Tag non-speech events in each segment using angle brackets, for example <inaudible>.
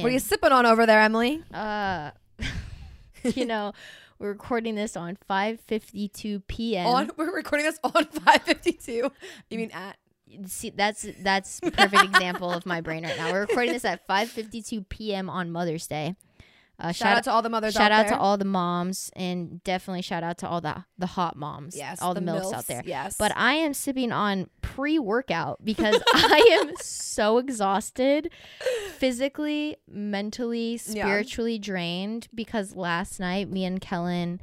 What are you sipping on over there, Emily? Uh, <laughs> you know, we're recording this on 5:52 p.m. On we're recording this on <laughs> 5:52. You mean at? See, that's that's a perfect example of my brain right now. We're recording this at 5:52 p.m. on Mother's Day. Uh, Shout, out to all the mothers shout out, out to all the moms, and definitely shout out to all the the hot moms. yes, all the, milks out milfs, there. Yes, But I am sipping on pre-workout because <laughs> I am so exhausted, physically, mentally, Yeah. spiritually drained because last night me and Kellen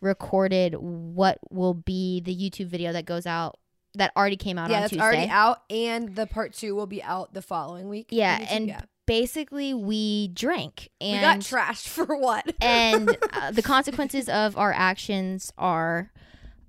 recorded what will be the YouTube video that goes out that already came out yeah, that's Tuesday. already out, and the part two will be out the following week. Yeah, YouTube. and yeah. Basically, we drank we and got trashed for what? <laughs> and uh, the consequences of our actions are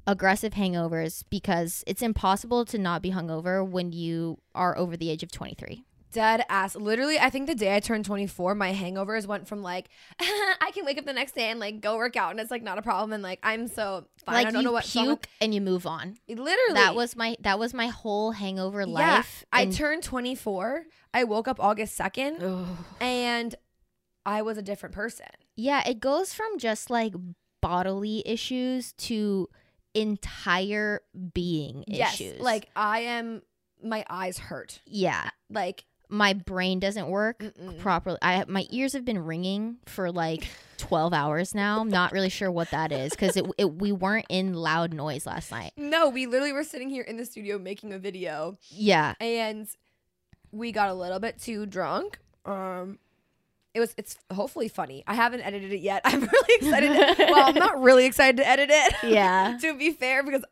aggressive hangovers because it's impossible to not be hungover when you are over the age of 23. Dead ass. Literally, I think the day I turned 24, my hangovers went from like, <laughs> I can wake up the next day and like go work out and it's like not a problem. And like, I'm so fine. like I don't you know what song- puke and you move on. Literally. That was my that was my whole hangover Yeah, life. I and- turned 24. I woke up August 2nd Ugh. and I was a different person. yeah, it goes from just like bodily issues to entire being Yes. issues. Like, I am, my eyes hurt. yeah, Like, my brain doesn't work mm-mm. properly. I my ears have been ringing for like 12 hours now. I'm not really sure what that is cuz it, it we weren't in loud noise last night. no, we literally were sitting here in the studio making a video Yeah. and we got a little bit too drunk. Um, it was it's hopefully funny. I haven't edited it yet. <laughs> I'm really excited. to- well, I'm not really excited to edit it. Yeah. <laughs> to be fair, because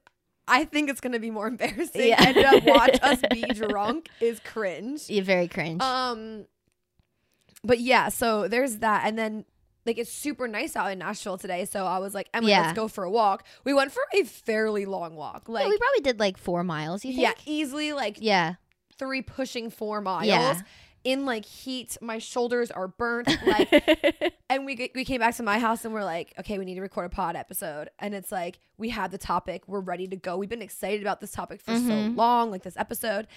I think it's gonna be more <laughs> embarrassing. Yeah. And to watch us be <laughs> drunk is cringe. You're very cringe. Um, but yeah, so there's that, and then. Like it's super nice out in Nashville today, so I was like, "Emily, Yeah. let's go for a walk." We went for a fairly long walk, like yeah, we probably did like 4 miles, you think? yeah, easily like Yeah. three pushing four miles Yeah. In like heat. My shoulders are burnt. <laughs> Like, <laughs> and we we came back to my house and we're like, okay, we need to record a pod episode. And it's like we have the topic. We're ready to go. We've been excited about this topic for so Mhm. long, like this episode.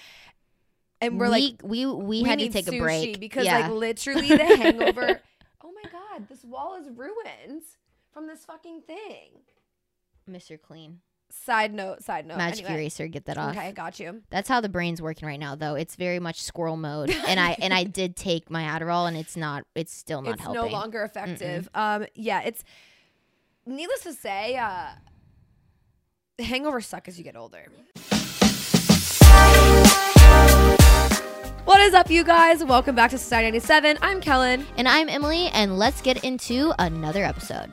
And we're we, like, we we, had to take a break because yeah. like literally the hangover. <laughs> oh my god, this wall is ruined from this fucking thing. Mr. Clean. Side note, side note. Magic anyway. eraser, get that off. Okay, I got you. That's how the brain's working right now though. It's very much squirrel mode. and I and I <laughs> did take my Adderall and it's not it's still not it's helping. no longer effective. Um, yeah, it's needless to say, uh, hangovers suck as you get older. What is up, you guys? Welcome back to Society 97. I'm Kellen. And I'm Emily, and let's get into another episode.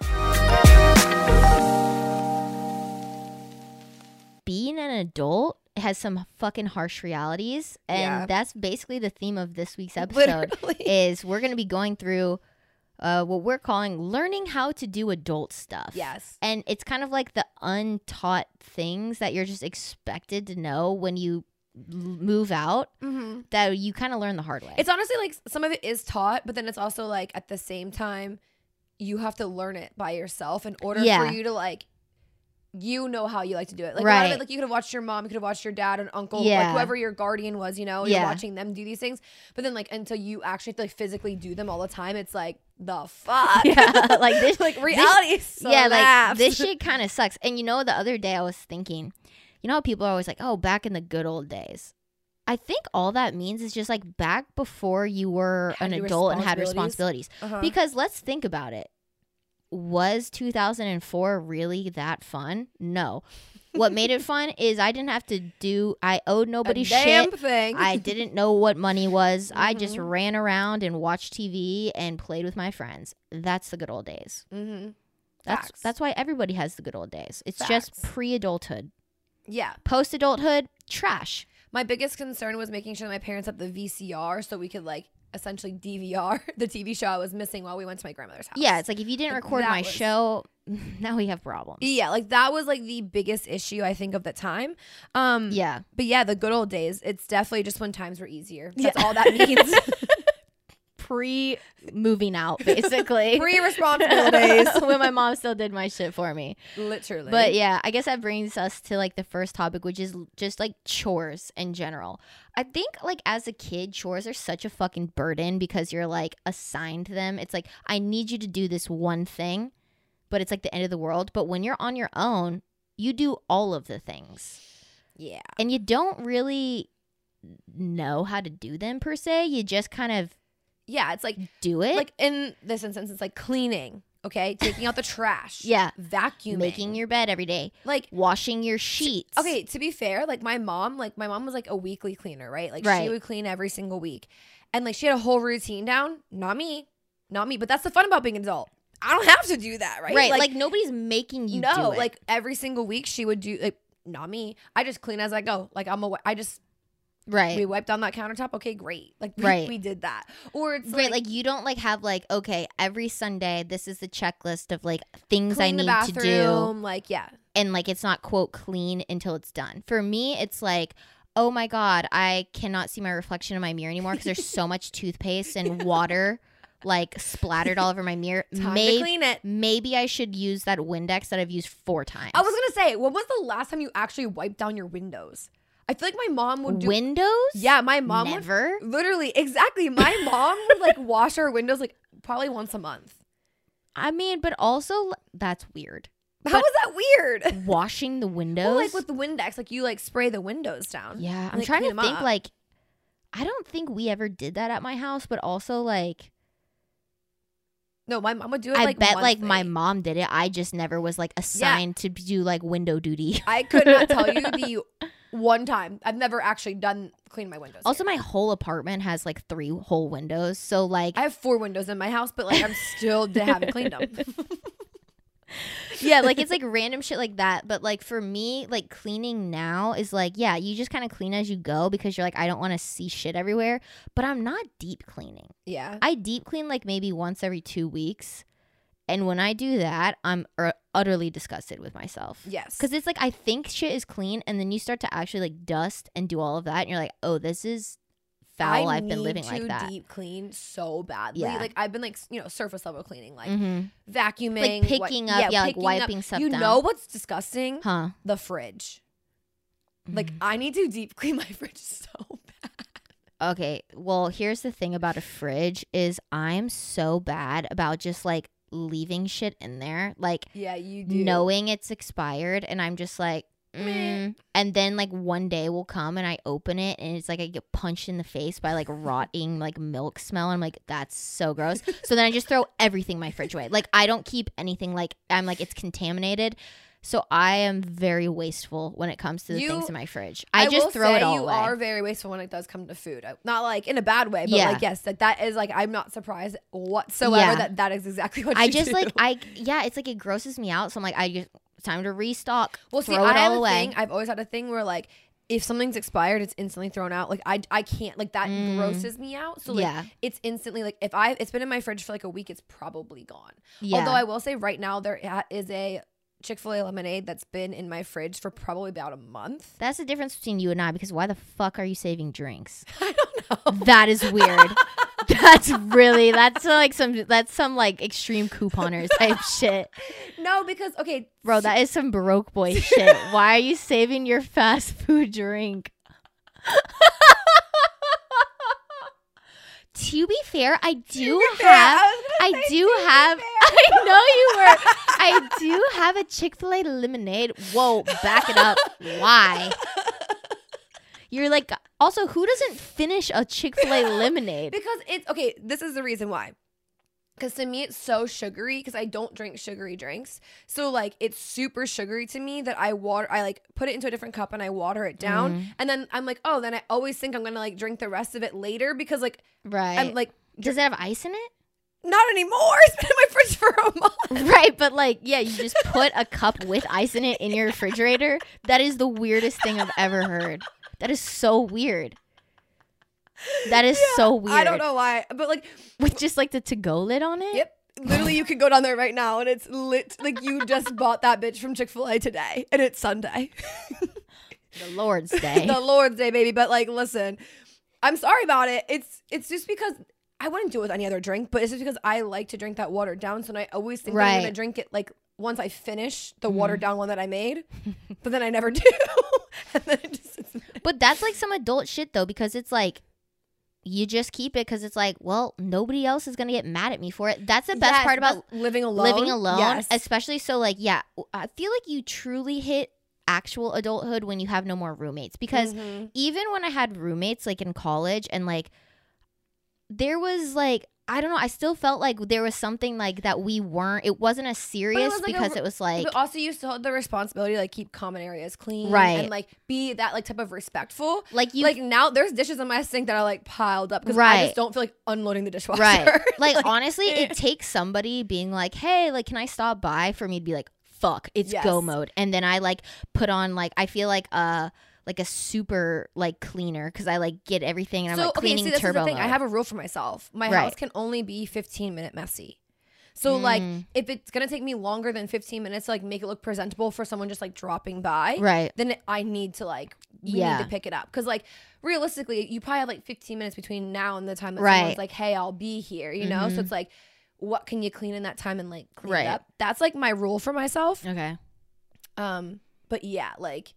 Being an adult has some fucking harsh realities, and Yeah. that's basically the theme of this week's <laughs> episode. Literally. Is we're gonna be going through uh, what we're calling learning how to do adult stuff. Yes. and it's kind of like the untaught things that you're just expected to know when you move out Mm-hmm. that you kind of learn the hard way. It's honestly like some of it is taught, but then it's also like at the same time, you have to learn it by yourself in order Yeah. for you to like. You know how you like to do it. Like a lot of Right. it, like you could have watched your mom, you could have watched your dad and uncle, Yeah. like whoever your guardian was, you know, you're watching them do these things. But then like until you actually have to like physically do them all the time, it's like the fuck. <laughs> <laughs> <laughs> Yeah, like this- like reality. yeah, like this shit kind of sucks. And you know, the other day I was thinking, you know, how people are always like, "Oh, back in the good old days." I think all that means is just like back before you were Had an adult and had responsibilities. responsibilities. Uh-huh. Because let's think about it. Was 2004 really that fun? No. What made it <laughs> fun is I didn't have to do. I owed nobody shit. thing. I didn't know what money was. I just Mhm. ran around and watched TV and played with my friends. That's the good old days. mm-hmm. That's Facts. that's why everybody has the good old days. It's Facts. just pre-adulthood. Yeah. Post adulthood, trash. My biggest concern was making sure that my parents had the VCR so we could like essentially DVR <laughs> the TV show I was missing while we went to my grandmother's house. Yeah, it's like if you didn't Like, record my was- show, <laughs> now we have problems. Yeah, like that was like the biggest issue I think of the time. Um Yeah. but yeah, the good old days, it's definitely just when times were easier. Yeah. That's all that <laughs> means. Pre moving out, <laughs> basically. Pre responsibilities. <laughs> when my mom still did my shit for me. Literally. But yeah, I guess that brings us to like the first topic, which is just like chores in general. I think like as a kid, chores are such a fucking burden because you're like assigned them. It's like, I need you to do this one thing, but it's like the end of the world. But when you're on your own, you do all of the things yeah. and you don't really know how to do them per se. You just kind of Yeah. It's like, do it. like in this instance, it's like cleaning, okay? Taking out the trash. <laughs> Yeah. Vacuuming. making your bed every day, like, washing your sheets. Okay, to be fair, like my mom, like my mom was like a weekly cleaner, right? Like she would clean every single week. And like she had a whole routine down. Not me. Not me. But that's the fun about being an adult. I don't have to do that, right? Right. Like, nobody's making you no, do it. like every single week she would do like not me. I just clean as I go. Like I'm a I just right. we wiped down that countertop. Okay, great. Like we, Right. we did that. Or it's Right, like, like, you don't like have like okay every Sunday this is the checklist of like things I need to do Like yeah. and like it's not quote clean until it's done. For me, it's like oh my god, I cannot see my reflection in my mirror anymore because there's so much <laughs> toothpaste and water like splattered all over my mirror. Time to clean it. maybe I should use that Windex that I've used four times. I was gonna say, when was the last time you actually wiped down your windows? I feel like my mom would do Windows. Yeah, my mom would never. Literally, exactly. My <laughs> mom would like wash our windows like probably once a month. I mean, but also that's weird. How was that weird? <laughs> Washing the windows. Well, like with the Windex, like you like spray the windows down. Yeah, and, I'm like, trying to think up. like I don't think we ever did that at my house, but also like No, my mom would do it. I like bet like my mom did it. I just never was like assigned to do like window duty. I could not tell <laughs> you the one time I've never actually done clean my windows. Also, here. my whole apartment has like three whole windows, so like I have four windows in my house, but like I'm still haven't cleaned them. <laughs> yeah, like it's <laughs> like random shit like that. But like for me, like cleaning now is like yeah, you just kind of clean as you go because you're like I don't want to see shit everywhere. But I'm not deep cleaning. yeah. I deep clean like maybe once every two weeks. And when I do that, I'm er- utterly disgusted with myself. Yes. Because it's like I think shit is clean, and then you start to actually like dust and do all of that, and you're like, oh, this is foul. I I've been living like that. deep clean so badly. Yeah. Like I've been like you know surface level cleaning, like hmm vacuuming, Like picking up, yeah, like picking up. wiping stuff You down. know what's disgusting? Huh. The fridge. Like Mhm. I need to deep clean my <laughs> fridge so bad. okay. Well, here's the thing about a fridge is I'm so bad about just like leaving shit in there, like Yeah, you do. knowing it's expired, and I'm just like. Mm. And then like one day will come and I open it and it's like I get punched in the face by like rotting like milk smell. I'm like, that's so gross. so then I just throw everything in my fridge away. Like I don't keep anything like I'm like it's contaminated. So I am very wasteful when it comes to the You- things in my fridge. I, just throw it all you away. are very wasteful when it does come to food. I- Not like in a bad way, but Yeah. like yes, that that is like I'm not surprised whatsoever Yeah. that that is exactly what I you just do. like I <laughs> yeah, it's like it grosses me out. So I'm like I just it's time to restock. Well, see, I have all a thing. I've always had a thing where like if something's expired, it's instantly thrown out. Like I, I can't like that Mm. grosses me out. So like yeah, it's instantly like if I it's been in my fridge for like a week, it's probably gone. yeah. Although I will say right now there is a Chick Fil A lemonade that's been in my fridge for probably about a month. That's the difference between you and I because why the fuck are you saving drinks? <laughs> I don't know. That is weird. <laughs> that's really that's like some that's some like extreme couponers type <laughs> shit. No, because okay, Bro, that is some baroque boy shit. Why are you saving your fast food drink? To be fair, I do have I do have <laughs> I know you were I do have a Chick-fil-A lemonade. Whoa, back it up. Why? You're like also who doesn't finish a Chick-fil-A <laughs> lemonade? because it's okay. This is the reason why. Because to me, it's so sugary. Because I don't drink sugary drinks, so like it's super sugary to me that I water. I like put it into a different cup and I water it down, Mm. and then I'm like, oh, then I always think I'm gonna like drink the rest of it later because like Right. I'm like Does it have ice in it? not anymore. <laughs> It's been in my fridge for a month. <laughs> Right, but like, yeah, you just put a cup with ice in it in your refrigerator. That is the weirdest thing I've ever heard. That is so weird. That is so weird. I don't know why, but like, With just like the to go lid on it? yep. Literally, you can go down there right now, and it's lit. Like you just bought that bitch from Chick Fil A today, and it's Sunday. <laughs> The Lord's <laughs> Day. the Lord's Day, baby. But like, listen, I'm sorry about it. It's it's just because I wouldn't do it with any other drink, but it's just because I like to drink that watered down. So I always think that I'm gonna drink it like once I finish the Mm-hmm. watered down one that I made, <laughs> but then I never do. and then it just sits. But that's like some adult shit though, because it's like you just keep it because it's like, well, nobody else is gonna get mad at me for it. That's the best Yes, part about living alone. living alone, Yes. especially so like yeah, I feel like you truly hit actual adulthood when you have no more roommates because Mhm. even when I had roommates like in college and like there was like I don't know, I still felt like there was something like that we weren't it wasn't as serious was, like, because re- it was like but also you still have the responsibility to like keep common areas clean, Right. And like be that like type of respectful. like you like now, there's dishes in my sink that are like piled up because I just don't feel like unloading the dishwasher. Right. <laughs> Like, honestly, it takes somebody being like, "Hey, like can I stop by?" for me to be like, "Fuck, it's go mode." And then I like put on like I feel like uh like a super like cleaner cuz I like get everything and I'm so like okay, cleaning see, this turbo is the thing. I have a rule for myself. My Right. house can only be 15 minute messy. So like, Mm. if it's gonna take me longer than 15 minutes to like make it look presentable for someone just like dropping by, right. then I need to like we Yeah. need to pick it up because like realistically, you probably have like 15 minutes between now and the time that Right. someone's like, "Hey, I'll be here," you know. So Mhm. it's like, what can you clean in that time and like clean Right. it up? That's like my rule for myself. Okay. Um, but yeah, like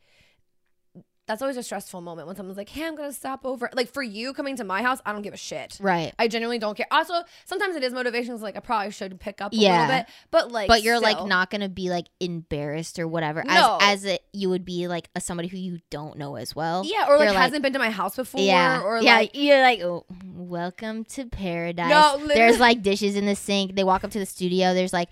that's always a stressful moment when someone's like, "Hey, I'm gonna stop over." Like for you coming to my house, I don't give a shit. Right. I genuinely don't care. Also, sometimes it is motivations. Like I probably should pick up a Yeah. little bit, but like, But you're like not going to be like embarrassed or whatever No. as as it you would be like a somebody who you don't know as well. Yeah, or like like- hasn't been to my house before. Yeah, or yeah, like you're like, oh, welcome to paradise. No, literally- there's like dishes in the sink. They walk up to the studio. There's like,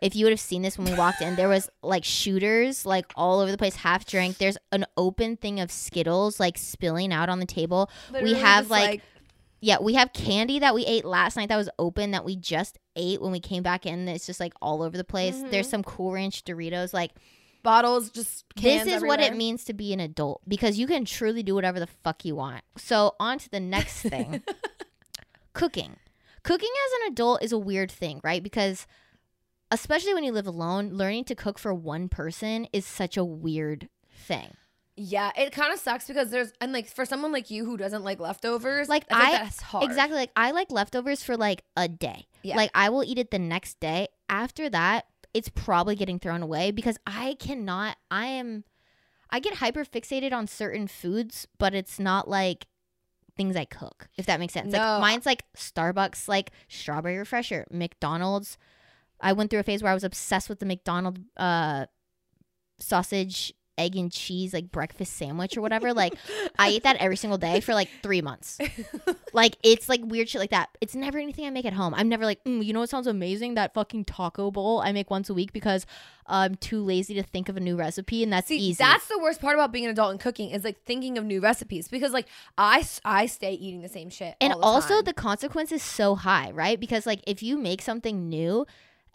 if you would have seen this when we walked in, there was like shooters like all over the place, half drank. There's an open thing of Skittles like spilling out on the table. literally we have just, like, yeah, we have candy that we ate last night that was open that we just ate when we came back in. It's just like all over the place. Mhm. There's some Cool Ranch Doritos. Like bottles, just this is what it means to be an adult because you can truly do whatever the fuck you want. So, on to the next thing <laughs> cooking. Cooking as an adult is a weird thing, right? Because, especially when you live alone, learning to cook for one person is such a weird thing. Yeah, it kind of sucks because there's and like for someone like you who doesn't like leftovers, Like, I I- that's hard. Exactly. Like, I like leftovers for like a day. Yeah. Like, I will eat it the next day. After that, it's probably getting thrown away because I cannot, I am, I get hyper fixated on certain foods, but it's not like things I cook, if that makes sense. No. Like, mine's like Starbucks, like strawberry refresher, McDonald's. I went through a phase where I was obsessed with the McDonald's uh, sausage, egg, and cheese, like breakfast sandwich or whatever. Like, I ate that every single day for like three months. <laughs> Like it's like weird shit like that. It's never anything I make at home. I'm never like, mm, you know what sounds amazing? That fucking taco bowl I make once a week because I'm too lazy to think of a new recipe, and that's See, easy. that's the worst part about being an adult and cooking is like thinking of new recipes because like I I stay eating the same shit. and all the also time. the consequence is so high, right? Because like if you make something new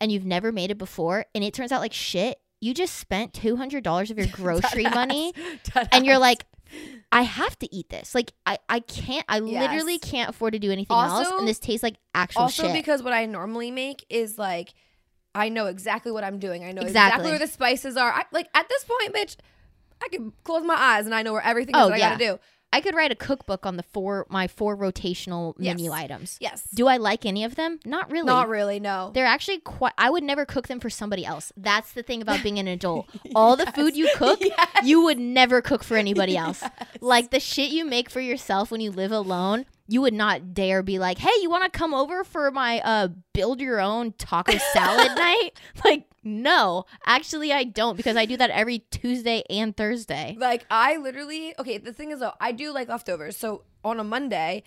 and you've never made it before, and it turns out like shit, you just spent two hundred dollars of your <laughs> grocery money, and you're like. I have to eat this. Like I, I can't. I Yes. literally can't afford to do anything else. And this tastes like actual also shit. Also, because what I normally make is like I know exactly what I'm doing. I know Exactly. exactly, where the spices are. I, like at this point, bitch, I can close my eyes and I know where everything Oh, is that yeah. I gotta do. I could write a cookbook on the four my four rotational menu items. Yes. Do I like any of them? Not really. Not really, no. They're actually quite. I would never cook them for somebody else. That's the thing about being an adult. <laughs> All the food you cook, <laughs> Yes. you would never cook for anybody else. Like the shit you make for yourself when you live alone, you would not dare be like, "Hey, you want to come over for my uh build your own taco salad <laughs> night?" Like, no, actually, I don't because I do that every Tuesday and Thursday. Like I literally okay. The thing is though, I do like leftovers. So on a Monday,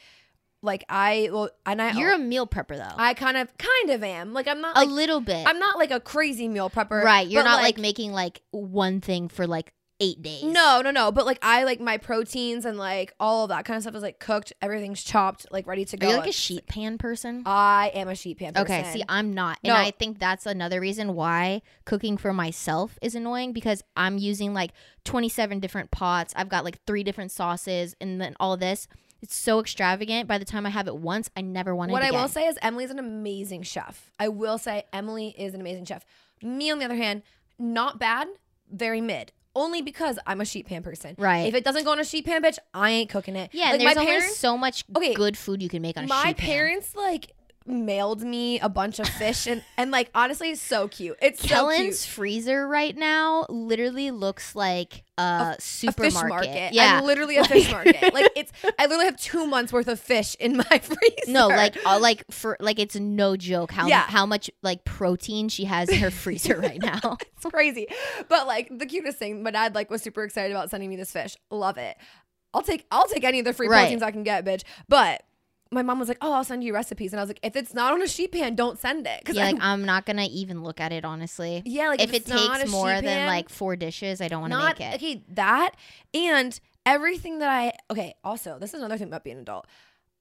like I well, and I You're a meal prepper though, I kind of kind of am. Like I'm not a little bit. I'm not like a crazy meal prepper. Right. You're not like, making like one thing for like eight days. No, no, no. But like I like my proteins and like all of that kind of stuff is like cooked. Everything's chopped, like ready to Are go. you like a sheet pan person? I am a sheet pan. Person. Okay, see, I'm not. And No. I think that's another reason why cooking for myself is annoying because I'm using like 27 different pots. I've got like three different sauces and then all this. It's so extravagant. By the time I have it once, I never want it what I will say is Emily's an amazing chef. I will say Emily is an amazing chef. Me, on the other hand, not bad, very mid. Only because I'm a sheet pan person. Right. If it doesn't go on a sheet pan, bitch, I ain't cooking it. yeah, like there's my parents. so much Okay, good food you can make on a sheet pan. My parents like mailed me a bunch of fish and <laughs> and like honestly, it's so cute. It's so cute. freezer right now literally looks like a, a supermarket. <laughs> fish market. Yeah. I'm literally a Like- fish market. Like it's I literally have two months worth of fish in my <laughs> freezer. No, like uh, like for like it's no joke how Yeah. how much like protein she has in her freezer right now. it's crazy. But like the cutest thing, my dad like was super excited about sending me this fish. Love it. I'll take I'll take any of the free Right. proteins I can get, bitch. But my mom was like, "Oh, I'll send you recipes," and I was like, "If it's not on a sheet pan, don't send it." Because Yeah, like I'm not gonna even look at it honestly. yeah, like if, it it's not takes more than pan, like four dishes, I don't want to make it. okay that and everything that I okay. Also, this is another thing about being an adult.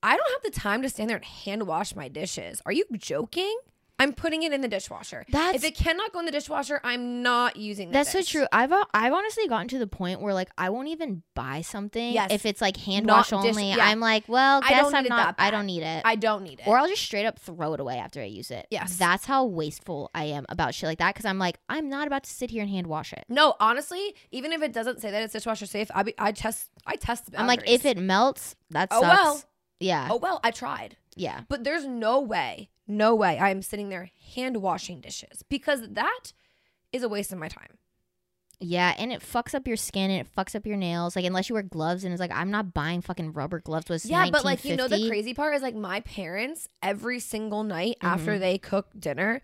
I don't have the time to stand there and hand wash my dishes. Are you joking? I'm putting it in the dishwasher. That's if it cannot go in the dishwasher, I'm not using. That's so true. I've uh, I've honestly gotten to the point where like I won't even buy something Yes. if it's like hand Not wash dish- only. yeah. I'm like, well, I guess I'm not. I don't need it. I don't need it. or I'll just straight up throw it away after I use it. Yes. That's how wasteful I am about shit like that because I'm like, I'm not about to sit here and hand wash it. No, honestly, even if it doesn't say that it's dishwasher safe, I be, I test I test. The I'm like, if it melts, that sucks. Oh, well. Yeah. oh well, I tried, Yeah. but there's no way, no way I am sitting there hand washing dishes because that is a waste of my time. Yeah, and it fucks up your skin and it fucks up your nails. Like unless you wear gloves, and it's like I'm not buying fucking rubber gloves. Was Yeah, but like you know the crazy part is like my parents every single night Mm-hmm. after they cook dinner.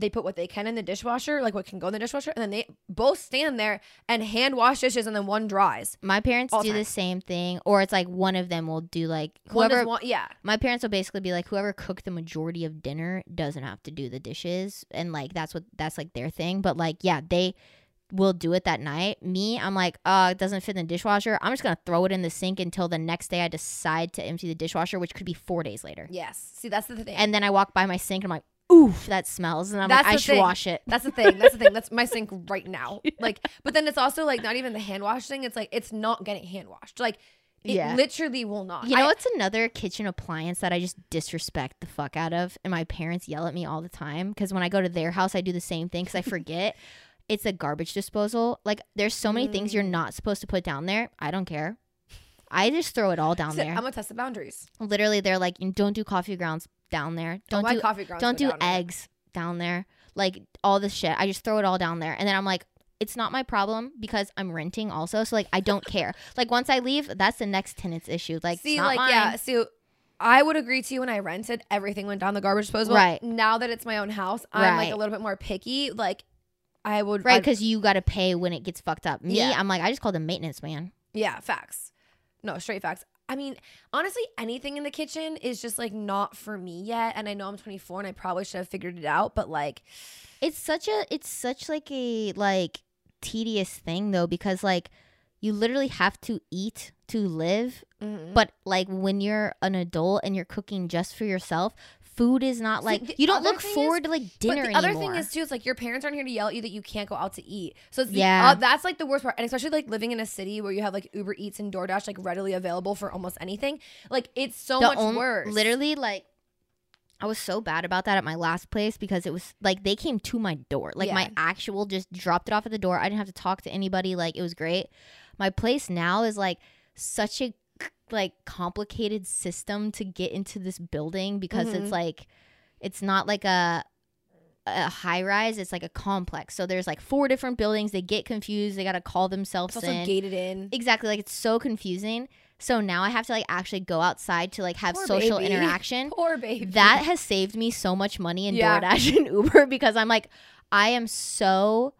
They put what they can in the dishwasher, like what can go in the dishwasher, and then they both stand there and hand wash dishes, and then one dries. My parents do time. the same thing, or it's like one of them will do like whoever. one, yeah, my parents will basically be like, whoever cooked the majority of dinner doesn't have to do the dishes, and like that's what that's like their thing. But like, yeah, they will do it that night. Me, I'm like, uh, it doesn't fit in the dishwasher. I'm just gonna throw it in the sink until the next day I decide to empty the dishwasher, which could be four days later. yes. See, that's the thing. And then I walk by my sink and I'm like, oof, that smells, and I'm That's like, I should thing. wash it. That's the thing. That's the thing. That's my sink <laughs> right now. Like, but then it's also like not even the hand wash thing. It's like it's not getting hand washed. Like, it Yeah. literally will not. You know I- what's another kitchen appliance that I just disrespect the fuck out of, and my parents yell at me all the time because when I go to their house, I do the same thing because I forget. <laughs> it's a garbage disposal. Like there's so many things you're Mm. not supposed to put down there. I don't care. I just throw it all down Sit, there. I'm gonna test the boundaries. Literally, they're like, don't do coffee grounds down there. Don't Don't do coffee grounds don't do down there. eggs down there. Like all this shit. I just throw it all down there, and then I'm like. It's not my problem because I'm renting also. So like I don't care. <laughs> Like once I leave, that's the next tenant's issue. Like See, not like mine. yeah. See, I would agree to you when I rented, everything went down the garbage disposal. Right. Now that it's my own house, I'm like a little bit more picky. Like, I would Right, because you got to pay when it gets fucked up. Me, Yeah. I'm like, I just called a maintenance man. Yeah, facts. No, straight facts. I mean, honestly, anything in the kitchen is just like not for me yet. And I know I'm 24 and I probably should have figured it out, but like, It's such a, it's such like a like tedious thing though because like you literally have to eat to live. mhm. But like when you're an adult and you're cooking just for yourself, food is not like you don't look forward is- to like dinner but the other anymore. thing is too, it's like your parents aren't here to yell at you that you can't go out to eat. So the, Yeah. uh, that's like the worst part, and especially like living in a city where you have like Uber Eats and DoorDash like readily available for almost anything. Like it's so the much on- worse. Literally, like I was so bad about that at my last place because it was like they came to my door. Like my actual just dropped it off at the door. I didn't have to talk to anybody. Like it was great. My place now is like such a like complicated system to get into this building because Mhm. it's like it's not like a a high rise it's like a complex so there's like four different buildings they get confused they got to call themselves It's also in gated in. Exactly. Like it's so confusing. So now I have to like actually go outside to like have Poor social baby. <laughs> interaction. Poor baby. That has saved me so much money in Yeah. DoorDash and <laughs> Uber because I'm like, I am so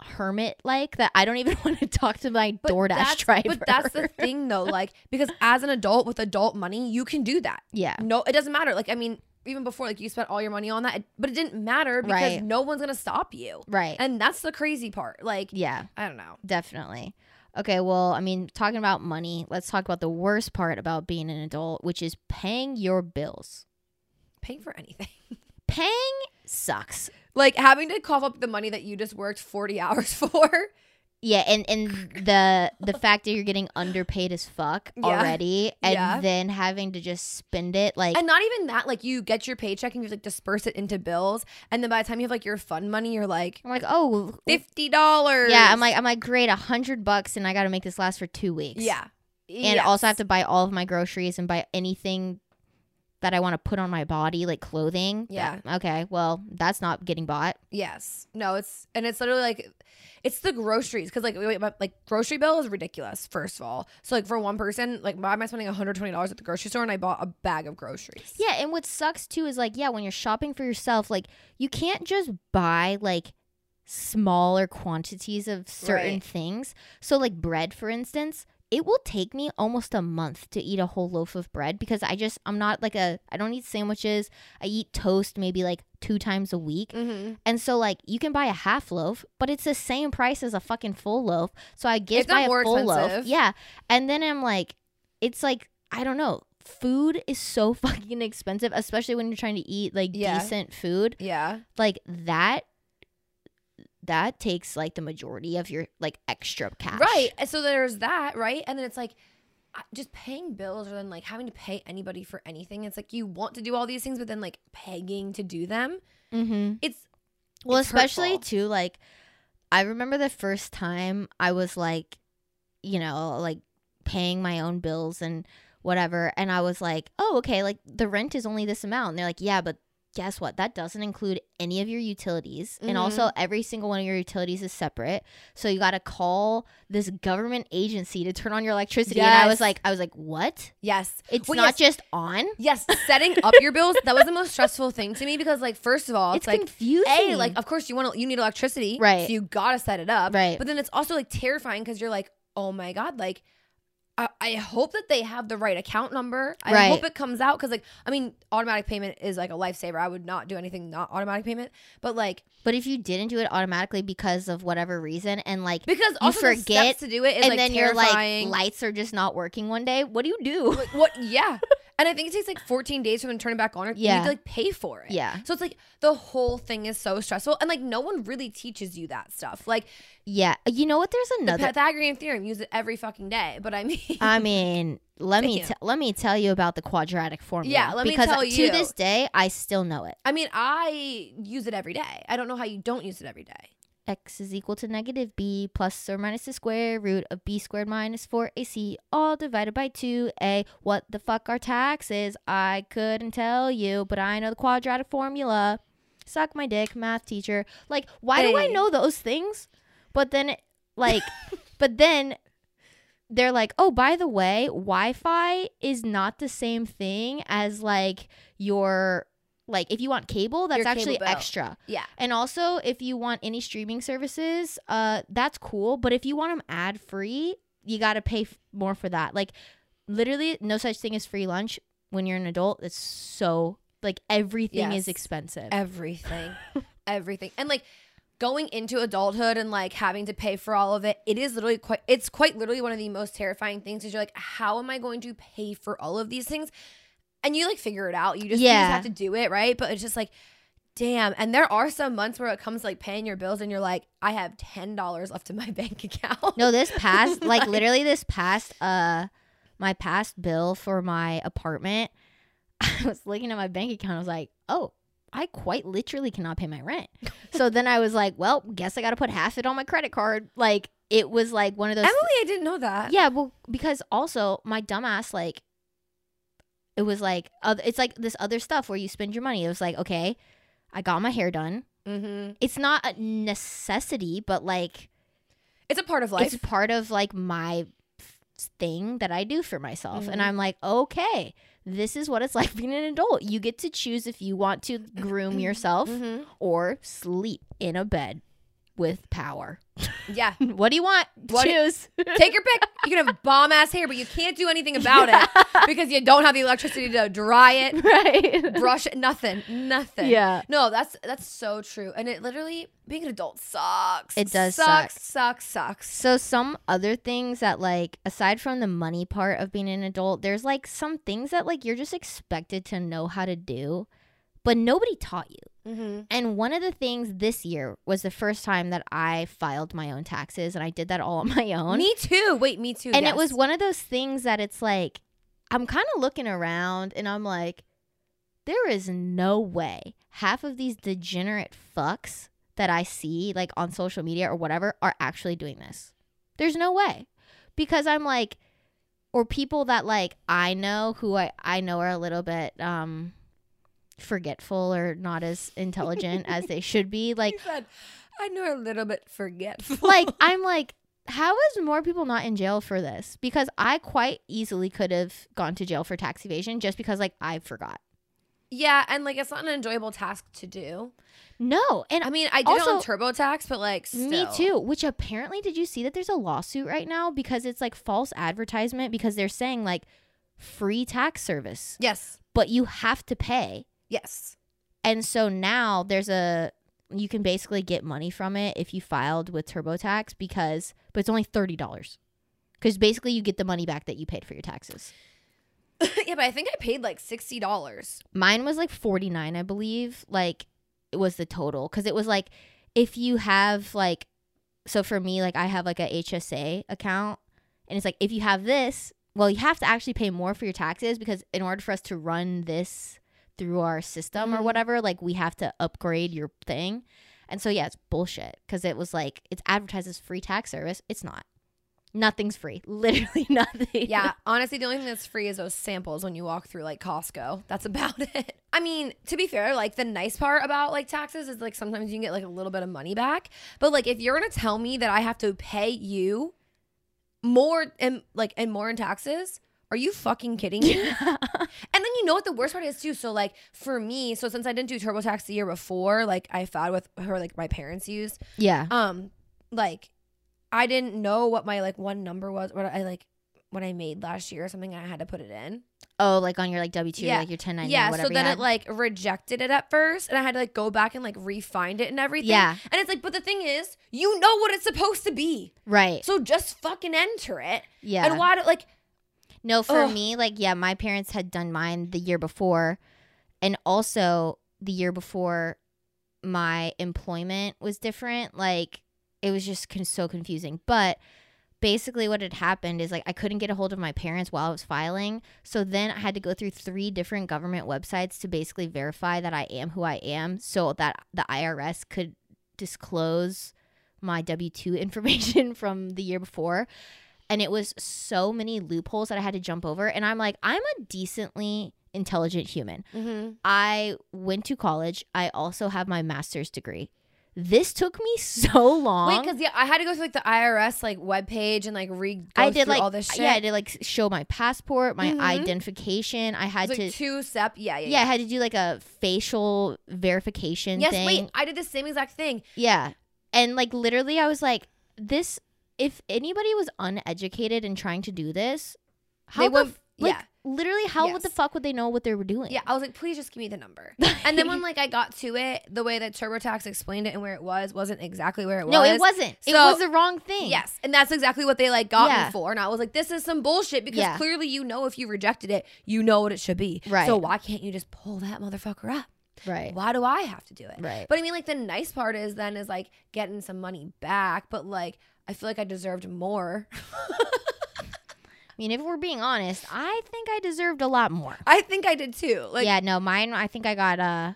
hermit like that I don't even <laughs> want to talk to my But DoorDash that's- driver. But that's the thing though, <laughs> like because as an adult with adult money, you can do that. yeah. No, it doesn't matter. Like I mean, even before, like you spent all your money on that, but it didn't matter because Right. no one's gonna stop you. Right. And that's the crazy part. Like yeah, I don't know. definitely. Okay, well, I mean, talking about money, let's talk about the worst part about being an adult, which is paying your bills. Paying for anything. <laughs> Paying sucks. like having to cough up the money that you just worked 40 <laughs> hours for Yeah, and and the the fact that you're getting underpaid as fuck <laughs> Yeah. already, and Yeah. then having to just spend it like And not even that, like you get your paycheck and you like disperse it into bills, and then by the time you have like your fund money, you're like I'm like, oh, fifty dollars. yeah. I'm like, I'm like, great, a hundred bucks, and I got to make this last for two weeks. yeah, and also have to buy all of my groceries and buy anything that I want to put on my body, like clothing. Yeah. That- okay. Well, that's not getting bought. Yes. No, it's and it's literally like it's the groceries because like wait, but, like grocery bill is ridiculous. First of all, so like for one person, like why am I spending one hundred twenty dollars at the grocery store and I bought a bag of groceries? Yeah, and what sucks too is like, yeah, when you're shopping for yourself, like you can't just buy like smaller quantities of certain Right. things. So like bread, for instance, it will take me almost a month to eat a whole loaf of bread because I just I'm not like a I don't eat sandwiches. I eat toast maybe like two times a week. Mm-hmm. And so like you can buy a half loaf, but it's the same price as a fucking full loaf. So I not buy a full loaf. Yeah. And then I'm like, it's like I don't know. Food is so <laughs> fucking expensive, especially when you're trying to eat like Yeah. decent food. Yeah. Like that that takes like the majority of your like extra cash. Right. So there's that, right? And then it's like just paying bills or then like having to pay anybody for anything. It's like you want to do all these things, but then like paying to do them. Mm-hmm. It's Well, It's especially hurtful. too, like I remember the first time I was like, you know, like paying my own bills and whatever, and I was like, oh, okay, like the rent is only this amount. And they're like, yeah, but guess what? That doesn't include any of your utilities, and Mhm. also every single one of your utilities is separate. So you got to call this government agency to turn on your electricity. And I was like, I was like, what? yes. It's Well, not yes. just on. Yes, setting <laughs> up your bills, that was the most stressful thing to me because like first of all, It's, it's, like confusing. A, like of course you want to you need electricity. Right. So you gotta set it up. Right. But then it's also like terrifying because you're like, oh my God, like I, I hope that they have the right account number. I Right. hope it comes out because like I mean, automatic payment is like a lifesaver. I would not do anything not automatic payment. But like but if you didn't do it automatically because of whatever reason, and like because You forget, to do it and like then terrifying. you're like lights are just not working one day what do you do Like, what yeah. <laughs> And I think it takes like 14 days for them to turn it back on or you Yeah. need to like pay for it. yeah So it's like the whole thing is so stressful, and like no one really teaches you that stuff. Like yeah you know what there's the another Pythagorean theorem, use it every fucking day. But I mean, i mean let me t- let me tell you about the quadratic formula Yeah, let me because tell to this day i still know it I mean, I use it every day. I don't know how you don't use it every day. X is equal to negative b plus or minus the square root of b squared minus 4ac all divided by 2a what the fuck are taxes? I couldn't tell you but i know the quadratic formula. Suck my dick math teacher. Like why do i know those things? But then like <laughs> but then they're like oh by the way wi-fi is not the same thing as like your like if you want cable that's Your cable actually bill. extra Yeah. and also, if you want any streaming services, uh, that's cool. But if you want them ad free, you got to pay f- more for that. Like, literally, no such thing as free lunch when you're an adult. It's so like everything is expensive. Everything. <laughs> Everything. And like going into adulthood and like having to pay for all of it, it is literally quite it's quite literally one of the most terrifying things is you're like, how am I going to pay for all of these things? And you like figure it out. You just, you Yeah. just have to do it, right? But it's just like Damn. And there are some months where it comes like paying your bills and you're like, I have ten dollars left in my <laughs> bank account. no, this past, <laughs> like literally this past, uh, my past bill for my apartment, <laughs> I was looking at my bank account. I was like, oh. I quite literally cannot pay my rent. So then I was like, well, guess I got to put half it on my credit card. Like it was like one of those Emily, I didn't know that. Yeah, well, because also my dumbass like it was like it's like this other stuff where you spend your money. It was like, okay, I got my hair done. Mm-hmm. It's not a necessity, but like It's a part of life. it's part of like my thing that I do for myself. And Mhm. I'm like, okay, this is what it's <laughs> like being an adult. You get to choose if you want to groom <clears throat> yourself Mhm. or sleep in a bed with power. Yeah. <laughs> what do you want? What choose. <laughs> Take your pick. You can have bomb ass hair, but you can't do anything about it <laughs> because you don't have the electricity to dry it, right. brush it, nothing. Nothing. Yeah. No, that's that's so true. And it literally being an adult sucks. It does sucks, suck. sucks, sucks. So some other things that like aside from the money part of being an adult, there's like some things that like you're just expected to know how to do, but nobody taught you. Mm-hmm. And one of the things this year was the first time that I filed my own taxes and I did that all <laughs> on my own. Me too. Wait, me too. and yes. it was one of those things that it's like I'm kind of looking around and I'm like there is no way half of these degenerate fucks that I see like on social media or whatever are actually doing this. There's no way. Because I'm like or people that like I know who I I know are a little bit um forgetful or not as intelligent as they should be <laughs> like said, I know a little bit forgetful. like <laughs> I'm like, how is more people not in jail for this? Because I quite easily could have gone to jail for tax evasion just because like I forgot. yeah, and like it's not an enjoyable task to do. No, and I mean, I did it on Also- TurboTax, but like me too. Which apparently, did you see that there's a lawsuit right now because it's like false advertisement because they're saying like free tax service, Yes, but you have to pay. Yes. And so now there's a you can basically get money from it if you filed with TurboTax because but it's only thirty dollars. Because basically you get the money back that you paid for your taxes. <laughs> yeah, but I think I paid like sixty dollars. Mine was like 49, I believe. Like it was the total cuz it was like if you have like so for me like I have like a HSA account and it's like if you have this, well you have to actually pay more for your taxes because in order for us to run this through our system or Mhm. whatever, like we have to upgrade your thing. And so yeah, it's bullshit cuz it was like it's advertised as free tax service. It's not. Nothing's free. <laughs> Literally nothing. Yeah, <laughs> honestly, the only thing that's free is those samples when you walk through like Costco. That's about <laughs> it. I mean, to be fair, like the nice part about like taxes is like sometimes you can get like a little bit of money back. But like if you're gonna tell me that I have to pay you more and like and more in taxes, are you fucking kidding me? <laughs> And then you know what the worst part is too. So like for me, so since I didn't do TurboTax the year before, like I filed with her, like my parents used. yeah. Um, like I didn't know what my like one number was. What I like what I made last year or something. I had to put it in. Oh, like on your like W two, Yeah. like your ten ninety. yeah. whatever So then it like rejected it at first, and I had to like go back and like refind it and everything. Yeah. And it's like, but the thing is, you know what it's supposed to be, right. so just fucking enter it. Yeah. And why do like no, for Ugh. me, like yeah, my parents had done mine the year before, and also the year before, my employment was different. Like it was just con- so confusing. But basically, what had happened is like I couldn't get a hold of my parents while I was filing, so then I had to go through three different government websites to basically verify that I am who I am, so that the IRS could disclose my W 2 <laughs> information from the year before. And it was so many loopholes that I had to jump over. And I'm like, I'm a decently intelligent human. mm-hmm. I went to college. I also have my master's degree. This took me <laughs> so long. wait, because yeah, I had to go through like the IRS like webpage and like re. Go I did like all this shit. yeah, I did like show my passport, my Mhm. identification. I had It's like to two step. Yeah, yeah, yeah, I had to do like a facial verification Yes, thing. wait, I did the same exact thing. Yeah. And like literally I was like this if anybody was uneducated and trying to do this, how They the would- f- like yeah. literally how Yes. would the fuck would they know what they were doing? Yeah, I was like, please just give me the number. <laughs> and then when like I got to it, the way that TurboTax explained it and where it was wasn't exactly where it was. No, it wasn't. it was the wrong thing. Yes, and that's exactly what they like got Yeah. me for. And I was like, this is some bullshit because Yeah. clearly you know if you rejected it, you know what it should be. Right. So why can't you just pull that motherfucker up? Right. Why do I have to do it? Right. But I mean, like the nice part is then is like getting some money back, but like I feel like I deserved more. I mean, if we're being honest, I think I deserved a lot more. I think I did too. Like yeah, no, mine I think I got uh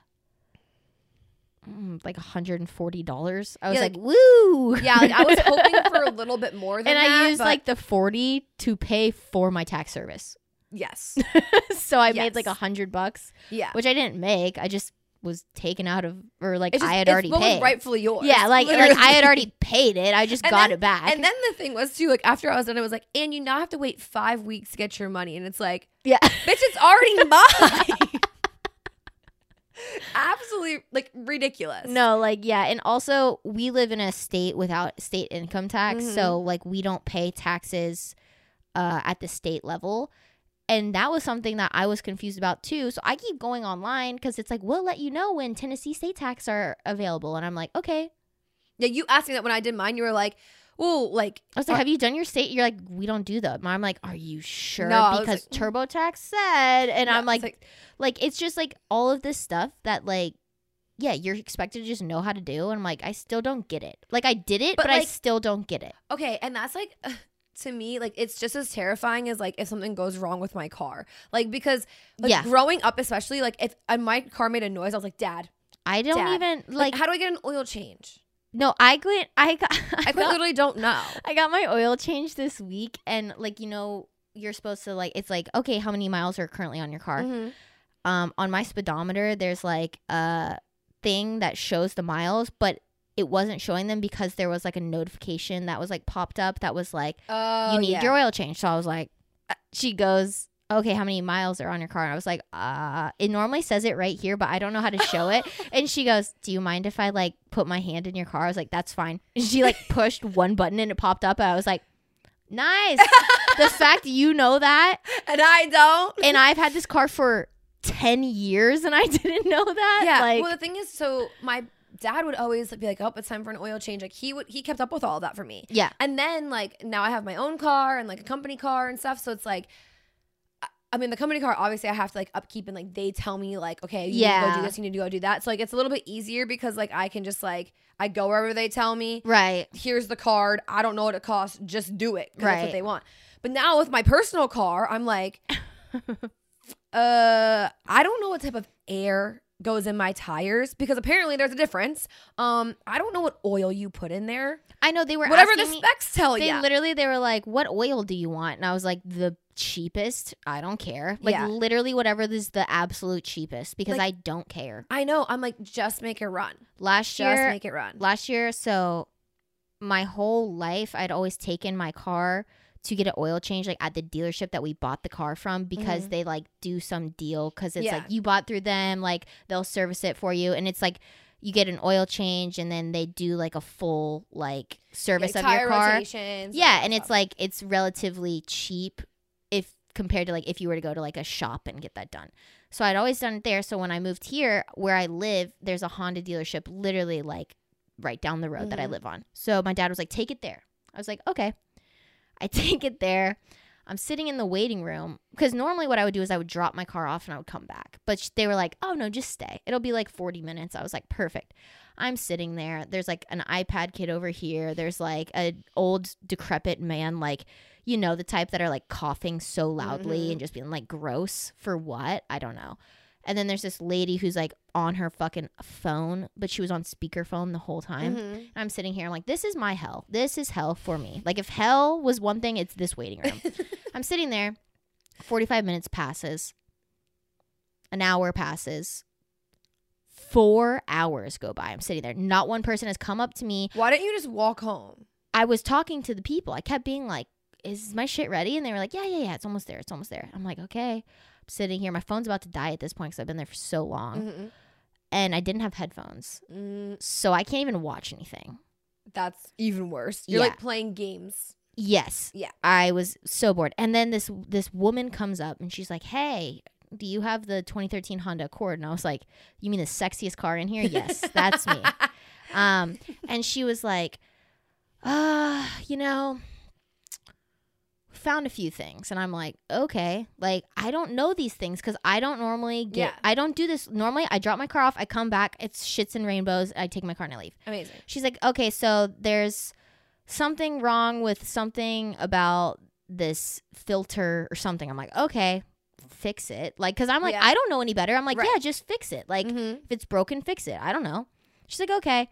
mm, like $140. I was Yeah, like, "Woo!" <laughs> yeah, like I was hoping for a little bit more <laughs> than and I used but like the 40 to pay for my tax service. yes, <laughs> so I made like a 100 bucks. yeah. which I didn't make. I just was taken out of, or like just- I had already paid. rightfully yours. yeah, like like. I had already paid it. I just And got then- it back. And then the thing was too, like after I was done, it was like, and you now have to wait five weeks to get your money, and it's like, yeah, bitch, it's already <laughs> mine. Absolutely, like ridiculous. no, like yeah, and also we live in a state without state income tax, Mhm. so like we don't pay taxes uh, at the state level. And that was something that I was confused about too. So I keep going online because it's like, we'll let you know when Tennessee state tax are available. And I'm like, okay. Yeah, you asked me that when I did mine. You were like, well, like I was like, have you done your state? You're like, we don't do them. I'm like, are you sure? No, because like, mm. TurboTax said. And no, I'm it's like, like, it's just like all of this stuff that like yeah, you're expected to just know how to do. And I'm like, I still don't get it. Like I did it, but, But, I still don't get it. Okay, and that's like <laughs> to me like it's just as terrifying as like if something goes wrong with my car. Like because like Yeah. growing up especially like if uh, my car made a noise I was like, "Dad, I don't Dad, even like, like, how do I get an oil change?" no, I went I got <laughs> I, I got, literally don't know. <laughs> I got my oil change this week and like you know you're supposed to like it's like okay how many miles are currently on your car Mhm. um on my speedometer there's like a thing that shows the miles but it wasn't showing them because there was like a notification that was like popped up that was like Oh, you need yeah. your oil change so i was like uh, she goes okay how many miles are on your car and i was like uh it normally says it right here but i don't know how to show it <laughs> and she goes do you mind if i like put my hand in your car i was like that's fine and she like <laughs> pushed one button and it popped up and i was like nice <laughs> the fact you know that and I don't. and I've had this car for 10 years and I didn't know that. Yeah. Like, well, the thing is, so my dad would always be like, "Oh, it's time for an oil change." Like he would, he kept up with all of that for me. yeah. And then like now I have my own car and like a company car and stuff. So it's like, I- mean, the company car obviously I have to like upkeep and like they tell me like, okay, you need to go Yeah. do this, you need to go do that. So like it's a little bit easier because like I can just like I go wherever they tell me. Right. Here's the card. I don't know what it costs. Just do it. 'cause That's Right. what they want. But now with my personal car, I'm like, <laughs> uh, I don't know what type of air goes in my tires because apparently there's a difference. Um, I don't know what oil you put in there. I know they were Whatever the asking me- specs tell you. They you. literally they were like, "What oil do you want?" And I was like, "The cheapest. I don't care. Like Yeah. literally whatever is the absolute cheapest because Like- I don't care." I know. I'm like, just make it run. Last year, Just make it run. last year, so my whole life I'd always taken my car to get an oil change like at the dealership that we bought the car from because Mhm. they like do some deal because it's Yeah. like you bought through them like they'll service it for you and it's like you get an oil change and then they do like a full like service Like, of your car yeah and it's stuff. like it's relatively cheap if compared to like if you were to go to like a shop and get that done so i'd always done it there so when i moved here where i live there's a honda dealership literally like right down the road that i Mhm. live on so my dad was like take it there i was like okay i <laughs> take it there. I'm sitting in the waiting room because normally what i would do is i would drop my car off and i would come back. But they were like oh no just stay. It'll be like 40 minutes. I was like perfect. I'm sitting there. There's like an ipad kid over here. There's like an old decrepit man like you know the type that are like coughing so loudly Mhm. and just being like gross for what? I don't know and then there's this lady who's like on her fucking phone but she was on speakerphone the whole time Mhm. and I'm sitting here, I'm like, this is my hell. This is hell for me. Like, if hell was one thing, it's this waiting room. <laughs> I'm sitting there, 45 minutes passes, an hour passes, four hours go by. I'm sitting there. Not one person has come up to me. Why don't you just walk home? I was talking to the people. I kept being like, is my shit ready? And they were like, yeah, yeah, yeah, it's almost there. It's almost there. I'm like, okay. I'm sitting here. My phone's about to die at this point because I've been there for so long. Mhm. And I didn't have headphones. Mm, So I can't even watch anything. that's even worse. You're Yeah. like playing games. Yes. Yeah. I was so bored. And then this this woman comes up and she's like, "Hey, do you have the 2013 Honda Accord?" And I was like, "You mean the sexiest car in here?" yes, that's me. <laughs> Um, and she was like, "Uh, you know, found a few things." And I'm like, "Okay, like I don't know these things cuz I don't normally get Yeah. I don't do this normally. I drop my car off, I come back, it's shits and rainbows, I take my car and I leave." Amazing. She's like, okay, so there's something wrong with something about this filter or something. I'm like, okay, fix it. Like, cause I'm like, Yeah. I don't know any better. I'm like, Right. yeah, just fix it. Like, Mhm. if it's broken, fix it. I don't know. She's like, okay.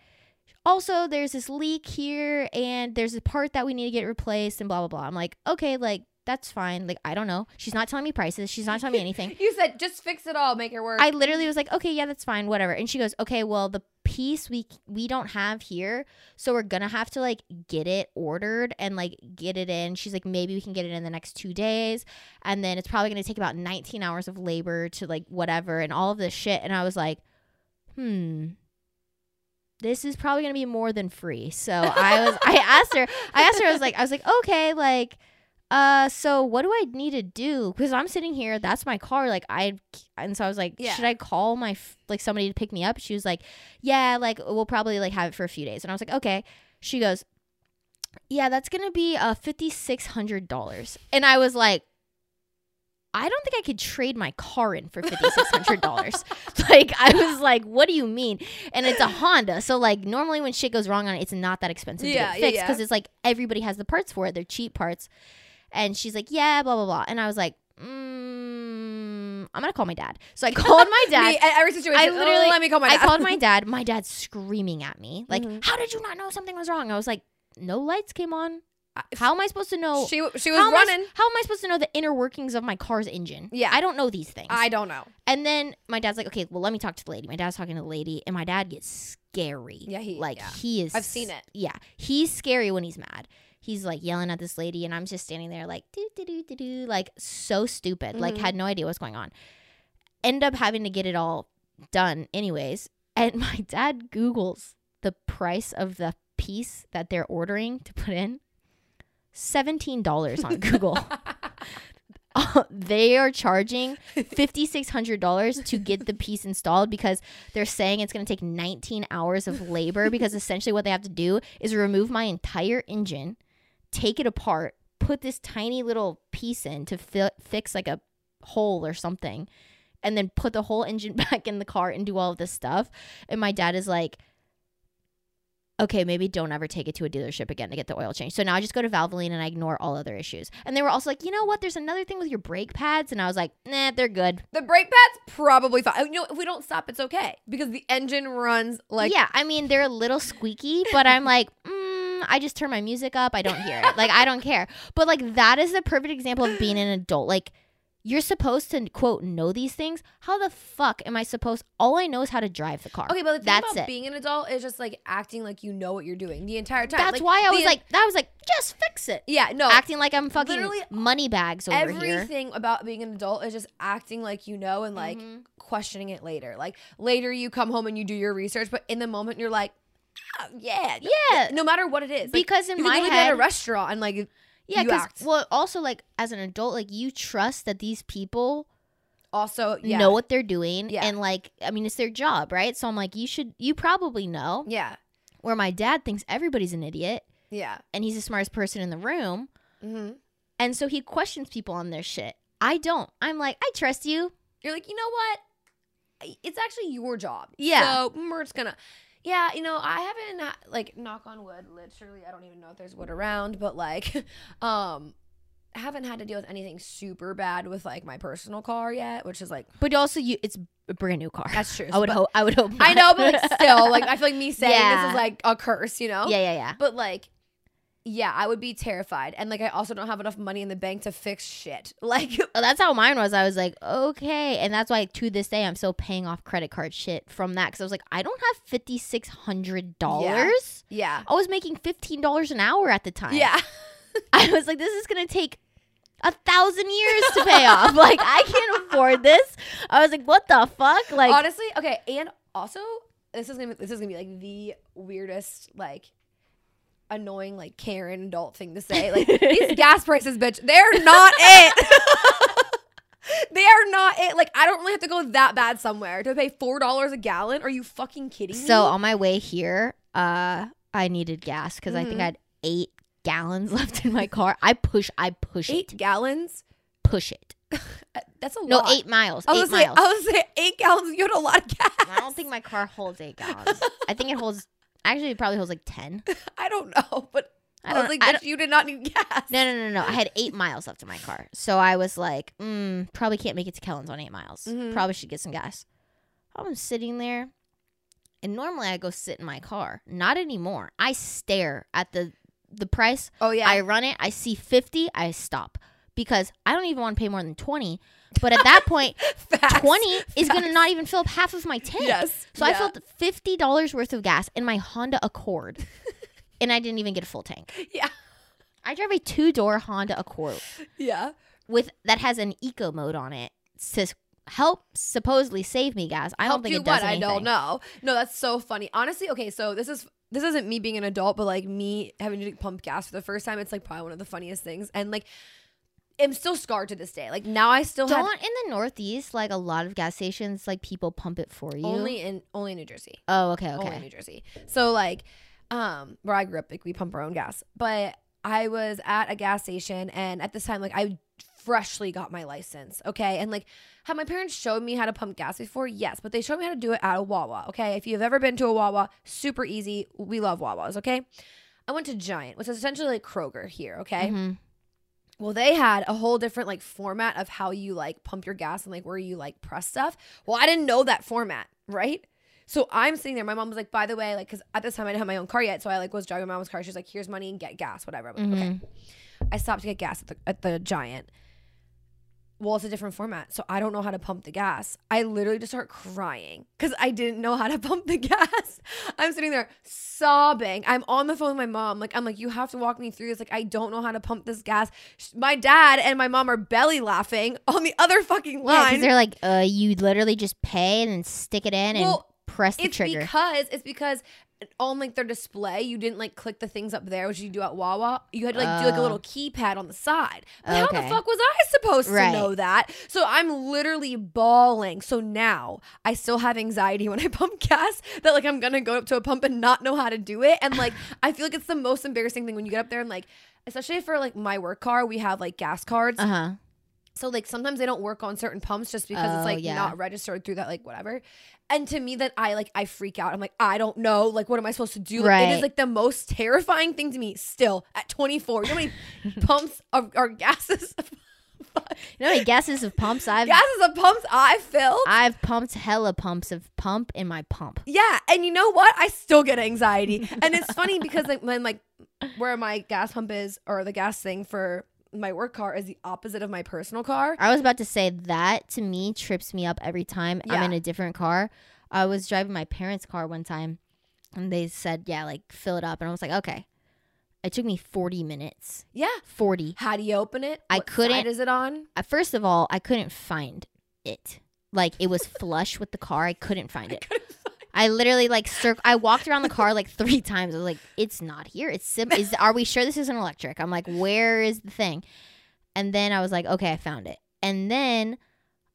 Also, there's this leak here and there's a part that we need to get replaced and blah, blah, blah. I'm like, okay, like, that's fine. Like, I don't know. She's not telling me prices. She's not telling me anything. <laughs> You said just fix it all, make it work. I literally was like, okay, yeah, that's fine, whatever. And she goes, okay, well, the piece we we don't have here, so we're gonna have to like get it ordered and like get it in. She's like, maybe we can get it in the next two days, and then it's probably gonna take about 19 hours of labor to like whatever and all of this shit. And I was like, hmm. This is probably gonna be more than free. So I was I <laughs> asked her, I asked her, I was like, I was like, okay, like uh so what do i need to do? Because i'm sitting here that's my car like i and so i was like Yeah. should i call my f- like somebody to pick me up? She was like yeah like we'll probably like have it for a few days. And i was like okay. She goes yeah that's gonna be uh $5600 and i was like I don't think I could trade my car in for fifty six hundred dollars. <laughs> like I was like, what do you mean? And it's a Honda, so like normally when shit goes wrong on it, it's not that expensive Yeah, to get fixed because yeah. it's like everybody has the parts for it. They're cheap parts. And she's like, yeah, blah blah blah. And I was like, mm, I'm gonna call my dad. So I called my <laughs> dad. Me, every situation. I "Oh, literally- let me call my Dad. I called my <laughs> dad. My dad's screaming at me, like, Mhm. "How did you not know something was wrong?" I was like, "No lights came on. How am I supposed to know?" She she was how am, I, running. how am I supposed to know the inner workings of my car's engine? Yeah. I don't know these things. I don't know. and then my dad's like, "Okay, well, let me talk to the lady." My dad's talking to the lady, and my dad gets scary. Yeah, he- like yeah. he is. I've seen it. Yeah, he's scary when he's mad. He's like yelling at this lady, and I'm just standing there like do do do do do, like so stupid. Like Mhm. had no idea what's going on. End up having to get it all done anyways. And <laughs> my dad Googles the price of the piece that they're ordering to put in. Seventeen dollars on <laughs> Google. <laughs> Uh, they are charging fifty six hundred dollars to get the piece installed because they're saying it's going to take nineteen hours of labor because <laughs> essentially what they have to do is remove my entire engine, take it apart, put this tiny little piece in to fi- fix like a hole or something, and then put the whole engine back in the car and do all of this stuff. And my dad is like. Okay, maybe don't ever take it to a dealership again to get the oil change. So now I just go to Valvoline and I ignore all other issues. And they were also like, you know what? There's another thing with your brake pads. And I was like, nah, they're good. The brake pad's probably fine. You know, if we don't stop, it's okay because the engine runs like yeah, I mean they're a little squeaky, but I'm like, <laughs> mm, I just turn my music up. I don't hear it. Like I don't care. But like that is the perfect example of being an adult. Like you're supposed to quote know these things. How the fuck am I supposed? All I know is how to drive the car. Okay, but the thing That's about it. being an adult is just like acting like you know what you're doing the entire time. That's Like, why I was like, that was like, just fix it. yeah, no, Acting like I'm fucking literally money bags over here. everything about being an adult is just acting like you know and like Mhm. questioning it later. Like later you come home and you do your research, but in the moment you're like, "Oh, yeah, Yeah. no matter what it is. Like, Because in my be at head, a restaurant and like yeah, because well, also like as an adult, like you trust that these people also yeah, know what they're doing, Yeah. and like I mean, it's their job, right? So I'm like, you should, you probably know. yeah, Where my dad thinks everybody's an idiot, yeah. and he's the smartest person in the room, hmm and so he questions people on their shit. I don't. I'm like, I trust you. You're like, you know what? It's actually your job. Yeah. So mm, we're just gonna. Yeah, you know, I haven't like knock on wood. Literally, I don't even know if there's wood around, but like, <laughs> um, I haven't had to deal with anything super bad with like my personal car yet, which is like But also, you, it's a brand new car. that's true. <laughs> I would hope. I would hope. I know, but like still, like I feel like me <laughs> saying this is like a curse, you know? yeah, yeah, yeah. But like, yeah, I would be terrified, and like I also don't have enough money in the bank to fix shit. <laughs> Like, <laughs> Well, that's how mine was. I was like, okay, and that's why to this day I'm still paying off credit card shit from that because I was like, I don't have fifty six hundred dollars. yeah, I was making fifteen dollars an hour at the time. yeah. <laughs> I was like, this is gonna take a thousand years to pay off. Like, I can't afford this. I was like, what the fuck? Like, honestly okay and also this is gonna this is gonna be like the weirdest like annoying like karen adult thing to say like <laughs> these gas prices bitch they're not it <laughs> they are not it like i don't really have to go that bad somewhere to pay four dollars a gallon are you fucking kidding me so on my way here, uh, I needed gas because I think Mhm. I had eight gallons <laughs> left in my car. I push, I push eight it, gallons push it. That's a lot. No, eight miles. I was Eight gonna say, miles. I was say eight gallons. You had a lot of gas. I don't think my car holds eight gallons. I think it holds. Actually, it probably holds like ten. <laughs> I don't know, but I I, don't. was like, I don't you did not need gas. no, no, no, no. I had eight miles left in my car, so I was like, mm, probably can't make it to Kellen's on eight miles. Mhm. Probably should get some gas. I'm sitting there, and normally I go sit in my car. Not anymore. I stare at the the price. Oh yeah, I run it. I see fifty. I stop because I don't even want to pay more than twenty. But at that point, <laughs> Facts. twenty is gonna not even fill up half of my tank. Yes. So I filled fifty dollars worth of gas in my Honda Accord, <laughs> and I didn't even get a full tank. Yeah. I drive a two door Honda Accord Yeah. with that has an eco mode on it to help supposedly save me gas. I don't think it does what? anything. I don't know. No, that's so funny. Honestly, okay, so this is this isn't me being an adult, but like me having to pump gas for the first time. It's like probably one of the funniest things, and like I'm still scarred to this day. Like now, I still Don't in the Northeast like a lot of gas stations like people pump it for you. only in only in New Jersey. oh okay okay. only in New Jersey. So like, um, where I grew up, like we pump our own gas. But I was at a gas station, and at this time, like I freshly got my license, okay? And like, have my parents showed me how to pump gas before? Yes, but they showed me how to do it at a Wawa, okay? If you've ever been to a Wawa, super easy. We love Wawas, okay? I went to Giant, which is essentially like Kroger here, okay? Mhm. Well, they had a whole different like format of how you like pump your gas and like where you like press stuff. Well, I didn't know that format, right? So I'm sitting there. My mom was like, by the way, like, because at this time I didn't have my own car yet, so I like was driving my mom's car. She's like, here's money and get gas, whatever. I'm like, mm-hmm. okay. I stopped to get gas at the at the Giant. Well, it's a different format, so I don't know how to pump the gas. I literally just start crying because I didn't know how to <laughs> pump the gas. I'm sitting there sobbing. I'm on the phone with my mom. Like, I'm like, you have to walk me through this. Like, I don't know how to pump this gas. My dad and my mom are belly laughing <laughs> on the other fucking Yeah, line. because they're like, uh, you literally just pay and then stick it in and press the it's trigger. because it's because on like their display, you didn't like click the things up there, which you do at Wawa. You had to like do like a Oh. little keypad on the side. But how the fuck was I supposed Right. to know that? So I'm literally bawling. So now I still have anxiety when I pump <laughs> gas that like I'm gonna go up to a pump and not know how to do it. And like <laughs> I feel like it's the most embarrassing thing when you get up there and like especially for like my work car, we have like gas cards. Uh huh. So like sometimes they don't work on certain pumps just because Oh, it's like yeah. not registered through that like whatever. And to me that I like I freak out. I'm like I don't know like what am I supposed to do? Like, Right. is like the most terrifying thing to me still at 24. You know how many <laughs> pumps of or gases <laughs> You know how many gases of pumps I've gases of pumps I filled? I've pumped hella pumps of pump in my pump. Yeah, and you know what? I still get anxiety. and it's <laughs> funny because like when like where my gas pump is or the gas thing for my work car is the opposite of my personal car. I was about to say that to me trips me up every time I'm in a different car. I was driving my parents' car one time and they said, yeah, like fill it up. And I was like, okay. It took me 40 minutes. Yeah. 40. How do you open it? I What couldn't- is it on? Uh, First of all, I couldn't find it. Like it was flush with the car. I couldn't find it. I literally like circ- I walked around the car like three times. I was like, "It's not here. It's sim- is <laughs> Are we sure this isn't electric?" I'm like, "Where is the thing?" And then I was like, "Okay, I found it." And then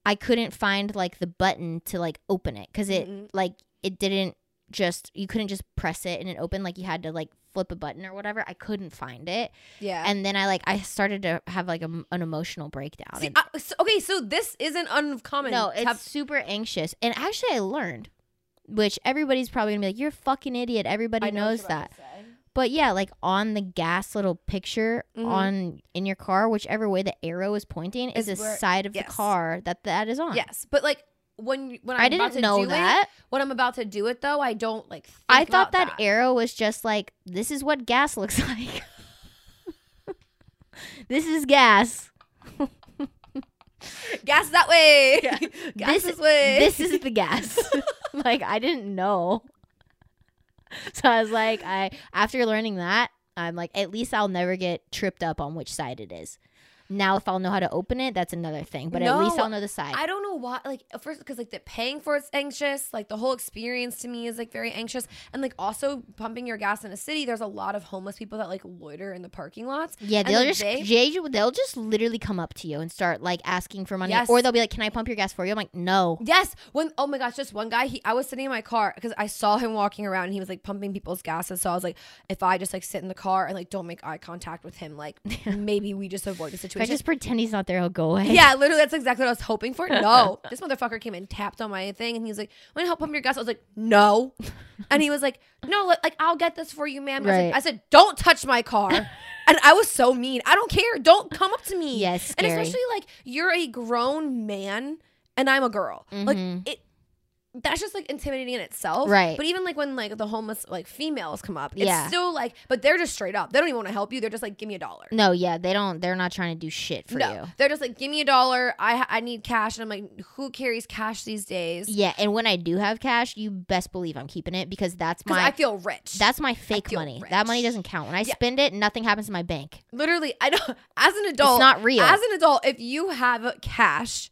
I couldn't find like the button to like open it because it Mm-mm. like it didn't just you couldn't just press it and it opened like you had to like flip a button or whatever. I couldn't find it, Yeah. and then I like I started to have like a, an emotional breakdown. See, and- I, so- okay, so this isn't uncommon. no, it's have- super anxious. And actually, I learned, which everybody's probably gonna be like, "You're a fucking idiot." Everybody know knows that. But yeah, like on the gas little picture Mhm. on in your car, whichever way the arrow is pointing is, Is the where- side of yes. the car that that is on. Yes, but like when when I'm I didn't to know do that. It, when I'm about to do it though, I don't like. I thought about that, arrow was just like this is what gas <laughs> looks like. <laughs> this is gas. <laughs> gas that way. Yeah. <laughs> gas This- this, way. <laughs> this is the gas. like I didn't know. So I was like, I after learning that, I'm like, at least I'll never get tripped up on which side it is. Now, if I'll know how to open it, that's another thing. But at least I'll know the side. I don't know why. Like at first, because like the paying for it's anxious. Like the whole experience to me is like very anxious, and like also pumping your gas in a city. There's a lot of homeless people that like loiter in the parking lots. yeah, they'll like, just they- they'll just literally come up to you and start like asking for money, Yes. or they'll be like, "Can I pump your gas for you?" I'm like, "No." Yes. When oh my gosh, just one guy. He I was sitting in my car because I saw him walking around and he was like pumping people's gases. So I was like, if I just like sit in the car and like don't make eye contact with him, like <laughs> maybe we just avoid the If I just pretend he's not there, he'll go away. yeah, literally, that's exactly what I was hoping for. No, <laughs> this motherfucker came and tapped on my thing, and he was like, "Want to help pump your gas?" I was like, "No," <laughs> and he was like, "No, like I'll get this for you, ma'am." I, was like- I said, "Don't touch my car," <laughs> and I was so mean. I don't care. Don't come up to me. Yes, and especially like you're a grown man and I'm a girl. Like Mhm. it. That's just like intimidating in itself, Right. But even like when like the homeless like females come up, it's Yeah. still like, but they're just straight up. They don't even want to help you. They're just like, give me a dollar. No, yeah, they don't. They're not trying to do shit for no, you. they're just like, give me a dollar. I I need cash, and I'm like, who carries cash these days? Yeah, and when I do have cash, you best believe I'm keeping it because that's my I feel rich. That's my fake money. That money doesn't count. When I Yeah. spend it, nothing happens to my bank. literally. I know. <laughs> As an adult, it's not real. As an adult, if you have cash,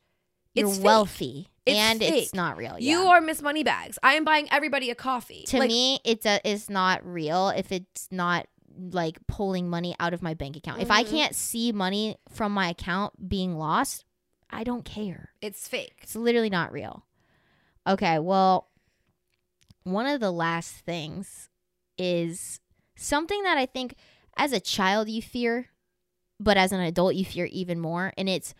You're it's fake. It's and it's not real. You are Miss Moneybags. I am buying everybody a coffee. To Like, me, it's a it's not real if it's not like pulling money out of my bank account. If I Mhm. can't see money from my account being lost, I don't care. it's fake. It's literally not real. Okay, well, one of the last things is something that I think as a child you fear, but as an adult you fear even more and it's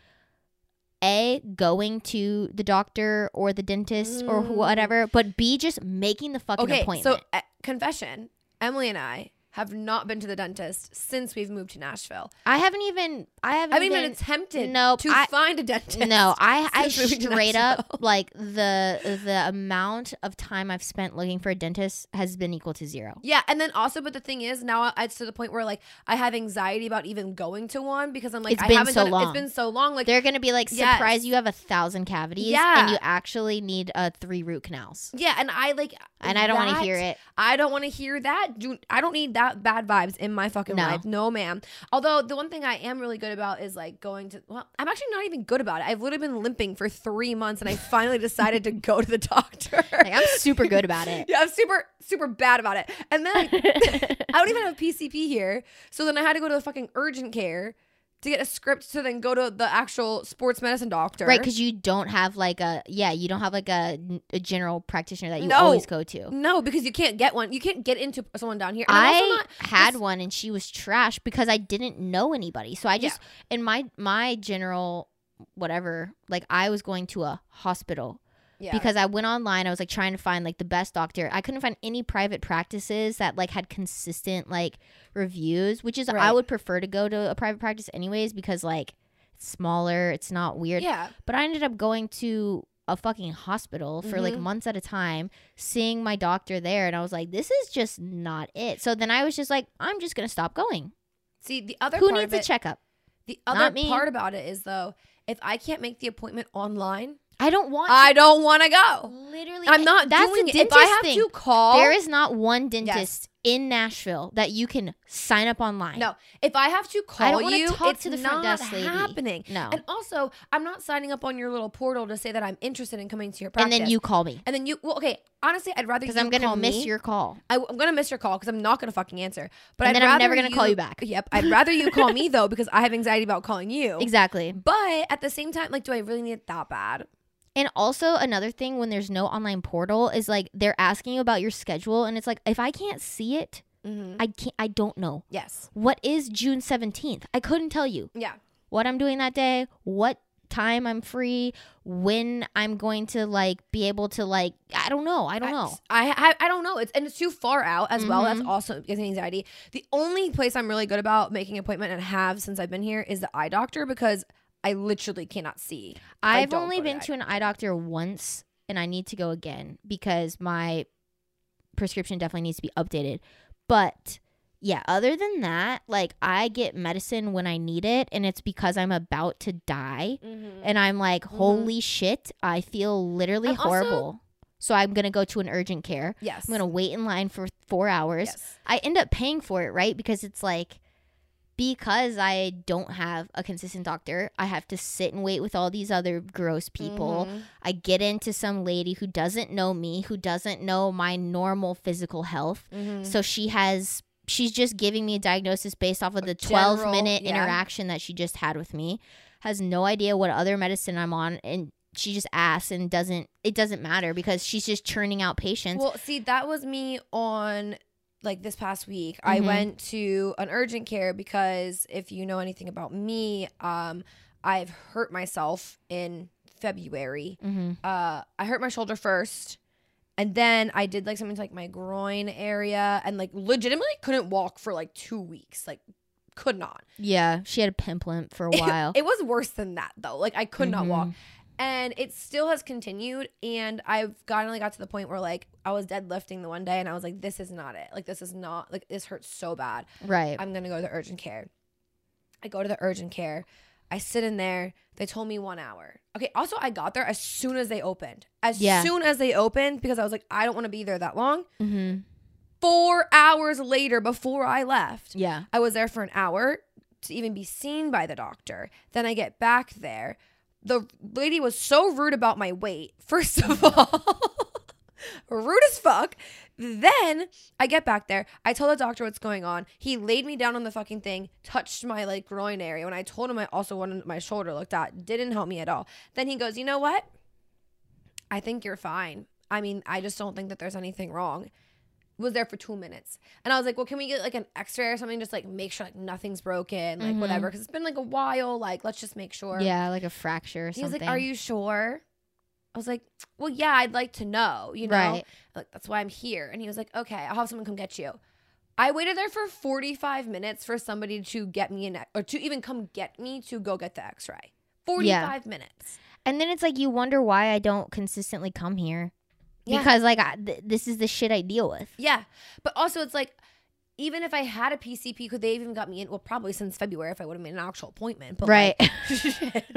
a going to the doctor or the dentist or Mm. whatever but b just making the fucking appointment. Okay, appointment so uh, confession: Emily and I have not been to the dentist since we've moved to Nashville. i haven't even i haven't I haven't even attempted Nope, to I- find a dentist. no i <laughs> i straight up <laughs> like the the amount of time i've spent looking for a dentist has been equal to zero Yeah, and then also, but the thing is, now it's to the point where like I have anxiety about even going to one because I'm like, It's I been haven't so done long. It's been so long. Like, they're gonna be like Yes. surprised you have a thousand cavities Yeah. and you actually need uh three root canals yeah, and I like, and i don't want to hear it I don't want to hear that. Do I don't need that bad vibes in my fucking No. life. No, ma'am. Although the one thing I am really good about is like going to. Well, I'm actually not even good about it. I've literally been limping for three months, and I finally decided to go to the <laughs> doctor. like i'm super good about it <laughs> yeah, I'm super super bad about it. And then <laughs> I don't even have a PCP here, so then I had to go to the fucking urgent care to get a script to then go to the actual sports medicine doctor. Right, because you don't have like a yeah, you don't have like a, a general practitioner that you No. always go to. no, because you can't get one. You can't get into someone down here. And not had one and she was trash because I didn't know anybody. So I just in my my general whatever, like I was going to a hospital yeah. because I went online. I was like trying to find like the best doctor. I couldn't find any private practices that like had consistent like reviews, which is I would prefer to go to a private practice anyways because like it's smaller, it's not weird. yeah. But I ended up going to a fucking hospital for like Mhm. months at a time, seeing my doctor there, and I was like, this is just not it. So then I was just like, I'm just gonna stop going. See, the other Who needs of a checkup? the other part about it is though, if I can't make the appointment online, I don't want. I don't want to go. literally, I'm not That's doing it. If I have thing. to call, there is not one dentist in Nashville that you can sign up online. no. If I have to call you, talk it's to the not front desk lady. happening. No. And also, I'm not signing up on your little portal to say that I'm interested in coming to your practice. and then you call me and then you. Well, okay. Honestly, I'd rather because I'm gonna miss me. your call. I, am gonna miss your call because I'm not gonna fucking answer. But And I'd then I'm never gonna call you back. Yep. I'd rather you call <laughs> me though because I have anxiety about calling you. Exactly. But at the same time, like, do I really need it that bad? And also another thing when there's no online portal is like they're asking you about your schedule and it's like if I can't see it, Mm-hmm. I can't I don't know. Yes. What is June 17th? I couldn't tell you Yeah. what I'm doing that day, what time I'm free, when I'm going to like be able to like I don't know. I don't know. I, I I don't know. It's and it's too far out as well. That's also gives me anxiety. The only place I'm really good about making appointment and have since I've been here is the eye doctor because I literally cannot see. I've only to been to an eye doctor once and I need to go again because my prescription definitely needs to be updated. But yeah, other than that, like I get medicine when I need it and it's because I'm about to die mm-hmm. and I'm like, mm-hmm. holy shit, I feel literally And also- horrible. so I'm going to go to an urgent care. Yes. I'm going to wait in line for 4 hours. Yes. I end up paying for it, right? Because it's like because I don't have a consistent doctor, I have to sit and wait with all these other gross people. Mhm. I get into some lady who doesn't know me, who doesn't know my normal physical health. Mhm. So she has she's just giving me a diagnosis based off of the 12 minute yeah. interaction that she just had with me. Has no idea what other medicine I'm on and she just asks and doesn't it doesn't matter because she's just churning out patients. Well, see, that was me on like this past week. I Mhm. went to an urgent care because if you know anything about me, um, I've hurt myself in February. hmm Uh, I hurt my shoulder first. And then I did like something to like my groin area and like legitimately couldn't walk for like two weeks. Like could not. Yeah, she had a pimple for a <laughs> while. It was worse than that though. Like I could not walk. And it still has continued. And I've finally got to the point where like I was deadlifting the one day and I was like, this is not it. Like this is not like this hurts so bad. Right. I'm gonna go to the urgent care. I go to the urgent care. I sit in there. They told me one hour. Okay. Also, I got there as soon as they opened. As Yeah. soon as they opened, because I was like, I don't want to be there that long. hmm Four hours later, before I left, Yeah. I was there for an hour to even be seen by the doctor. Then I get back there. The lady was so rude about my weight, <laughs> first of all. rude as fuck. Then I get back there. I tell the doctor what's going on. He laid me down on the fucking thing, touched my like groin area. When I told him I also wanted my shoulder looked at, didn't help me at all. Then he goes, "You know what? I think you're fine. I mean, I just don't think that there's anything wrong." Was there for two minutes. And I was like, well, can we get like an X-ray or something? Just like make sure like nothing's broken, like Mhm. whatever. Because it's been like a while. Like let's just make sure. Yeah, like a fracture or He was something. like, "Are you sure?" I was like, "Well, yeah, I'd like to know. You know, Right. like that's why I'm here." And he was like, "Okay, I'll have someone come get you." I waited there for 45 minutes for somebody to get me an or to even come get me to go get the X-ray. 45 minutes. And then it's like you wonder why I don't consistently come here Yeah. because like I, th- this is the shit I deal with. Yeah, but also it's like. Even if I had a PCP, could they even got me in? Well, probably since February if I would have made an actual appointment. But right. like. <laughs> <laughs>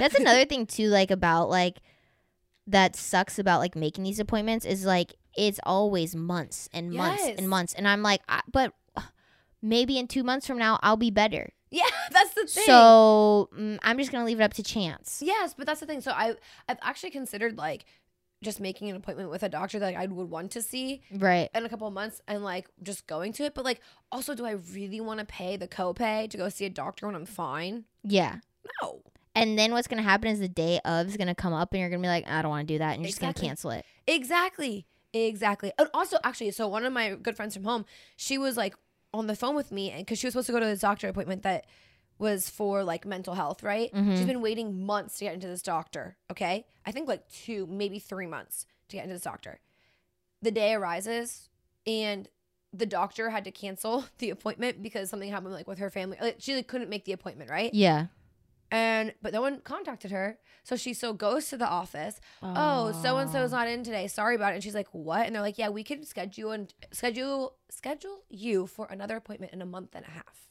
That's another thing too like about like that sucks about like making these appointments is like it's always months and months Yes. and months and I'm like I, but maybe in 2 months from now I'll be better. yeah, <laughs> that's the thing. So mm, I'm just going to leave it up to chance. Yes, but that's the thing. So I I've actually considered like just making an appointment with a doctor that I would want to see Right. in a couple of months and like just going to it. But like also do I really want to pay the copay to go see a doctor when I'm fine? Yeah. No. And then what's going to happen is the day of is going to come up and you're going to be like I don't want to do that and you're just going to cancel it. Exactly. Exactly. And also actually, so one of my good friends from home, she was like on the phone with me and because she was supposed to go to this doctor appointment that was for like mental health, right? Mhm. She's been waiting months to get into this doctor. Okay. I think like two, maybe three months to get into this doctor. The day arises and the doctor had to cancel <laughs> the appointment because something happened like with her family. Like, she like, couldn't make the appointment, right? Yeah. And but no one contacted her. So she so goes to the office oh, so and so's not in today. Sorry about it. And she's like, what? And they're like, yeah, we could schedule and schedule schedule you for another appointment in a month and a half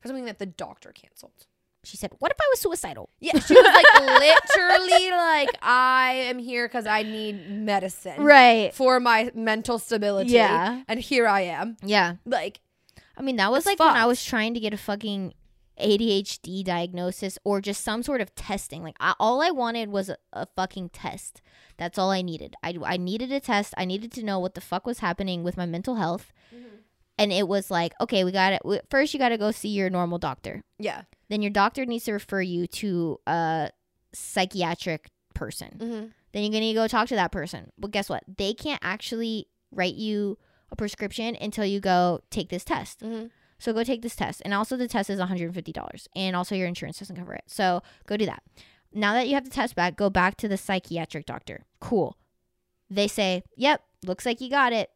for something that the doctor canceled. She said, "What if I was suicidal?" Yeah, she was like literally like, I am here because I need medicine Right. for my mental stability. Yeah. and here I am. Yeah. Like, I mean, that was like when I was trying to get a fucking ADHD diagnosis or just some sort of testing. Like, I, all I wanted was a, a fucking test. That's all I needed. I, I needed a test. I needed to know what the fuck was happening with my mental health. Mm-hmm. And it was like, okay, we got it. First, you got to go see your normal doctor. yeah, Then your doctor needs to refer you to a psychiatric person. mm-hmm. Then you're gonna go talk to that person. But guess what? They can't actually write you a prescription until you go take this test. Mm-hmm. So go take this test. And also the test is $150. And also your insurance doesn't cover it. So go do that. Now that you have the test back, go back to the psychiatric doctor. Cool. They say, Yep, looks like you got it.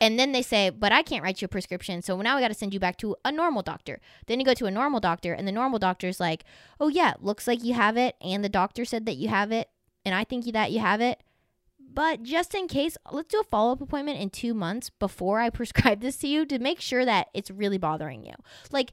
And then they say, But I can't write you a prescription. So now we got to send you back to a normal doctor. Then you go to a normal doctor, and the normal doctor's like, Oh, yeah, looks like you have it. And the doctor said that you have it. And I think that you have it. But just in case, let's do a follow up appointment in two months before I <laughs> prescribe this to you to make sure that it's really bothering you. Like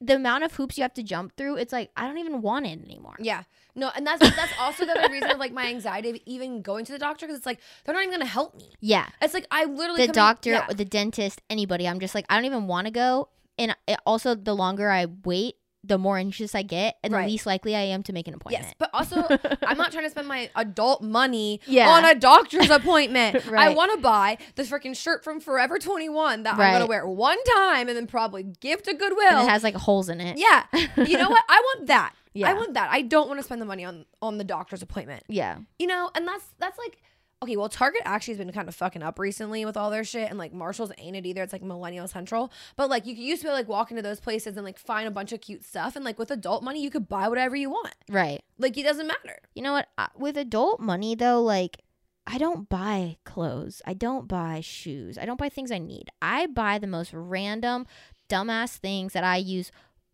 the amount of hoops you have to jump through, it's like I don't even want it anymore. Yeah. No, and that's that's also the reason of like my anxiety of even going to the doctor because it's like they're not even gonna help me. Yeah. It's like I literally The doctor, yeah. the dentist, anybody, I'm just like, I don't even want to go. And it, also, the longer I wait, the more anxious I get, and Right. the least likely I am to make an appointment. Yes, but also I'm not trying to spend my adult money Yeah. on a doctor's appointment. <laughs> I want to buy the freaking shirt from Forever 21 that I'm gonna wear one time and then probably give to And Goodwill. it has like holes in it. yeah, you know what? I want <laughs> that. Yeah. I want that. I don't want to spend the money on on the doctor's appointment. Yeah. You know, and that's that's like okay. Well, Target actually has been kind of fucking up recently with all their shit, and like Marshalls ain't it either. It's like Millennial Central, but like you used to be like walk into those places and like find a bunch of cute stuff, and like with adult money, you could buy whatever you want. Right. Like it doesn't matter. You know what? I- With adult money, though, like, I don't buy clothes. I don't buy shoes. I don't buy things I need. I buy the most random, dumbass things that I use.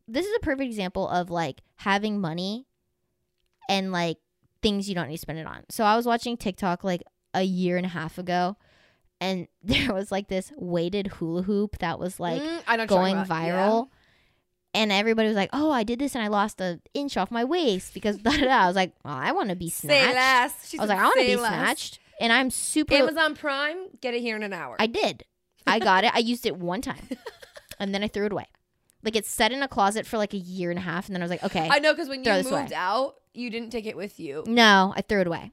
This is a perfect example of like having money and like things you don't need to spend it on. So I was watching TikTok like a year and a half ago, and <laughs> there was like this weighted hula hoop that was like Mm, going about. Yeah. viral. And everybody was like, "Oh, I did this and I lost an inch off my waist because da, da, da." I was like, well, "I want to be snatched." I was like, "I want to be less. snatched," and I'm super. Amazon Prime, get it here in an hour. I did. I got it. I used it one time, <laughs> and then I threw it away. Like it's set in a closet for like a year and a half, and then I was like, "Okay, I know because when you moved away. out, you didn't take it with you. no," I threw it away.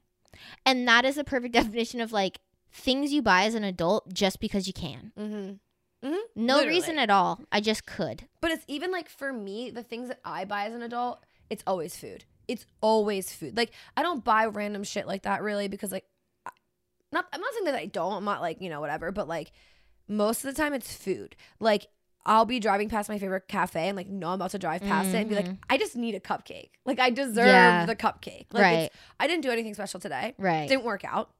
And that is a perfect <laughs> definition of like things you buy as an adult just because you can. Mm-hmm. No Literally. reason at all. I just could. But it's even like for me, the things that I buy as an adult, it's always food. It's always food. Like I don't buy random shit like that really because like I- not I'm not saying that I don't. I'm not like, you know, whatever, but like most of the time it's food. Like I'll be driving past my favorite cafe and like no I'm about to drive past it and be like, Mhm. I just need a cupcake. Like I deserve Yeah. the cupcake. Like right. I didn't do anything special today. Right. Didn't work out.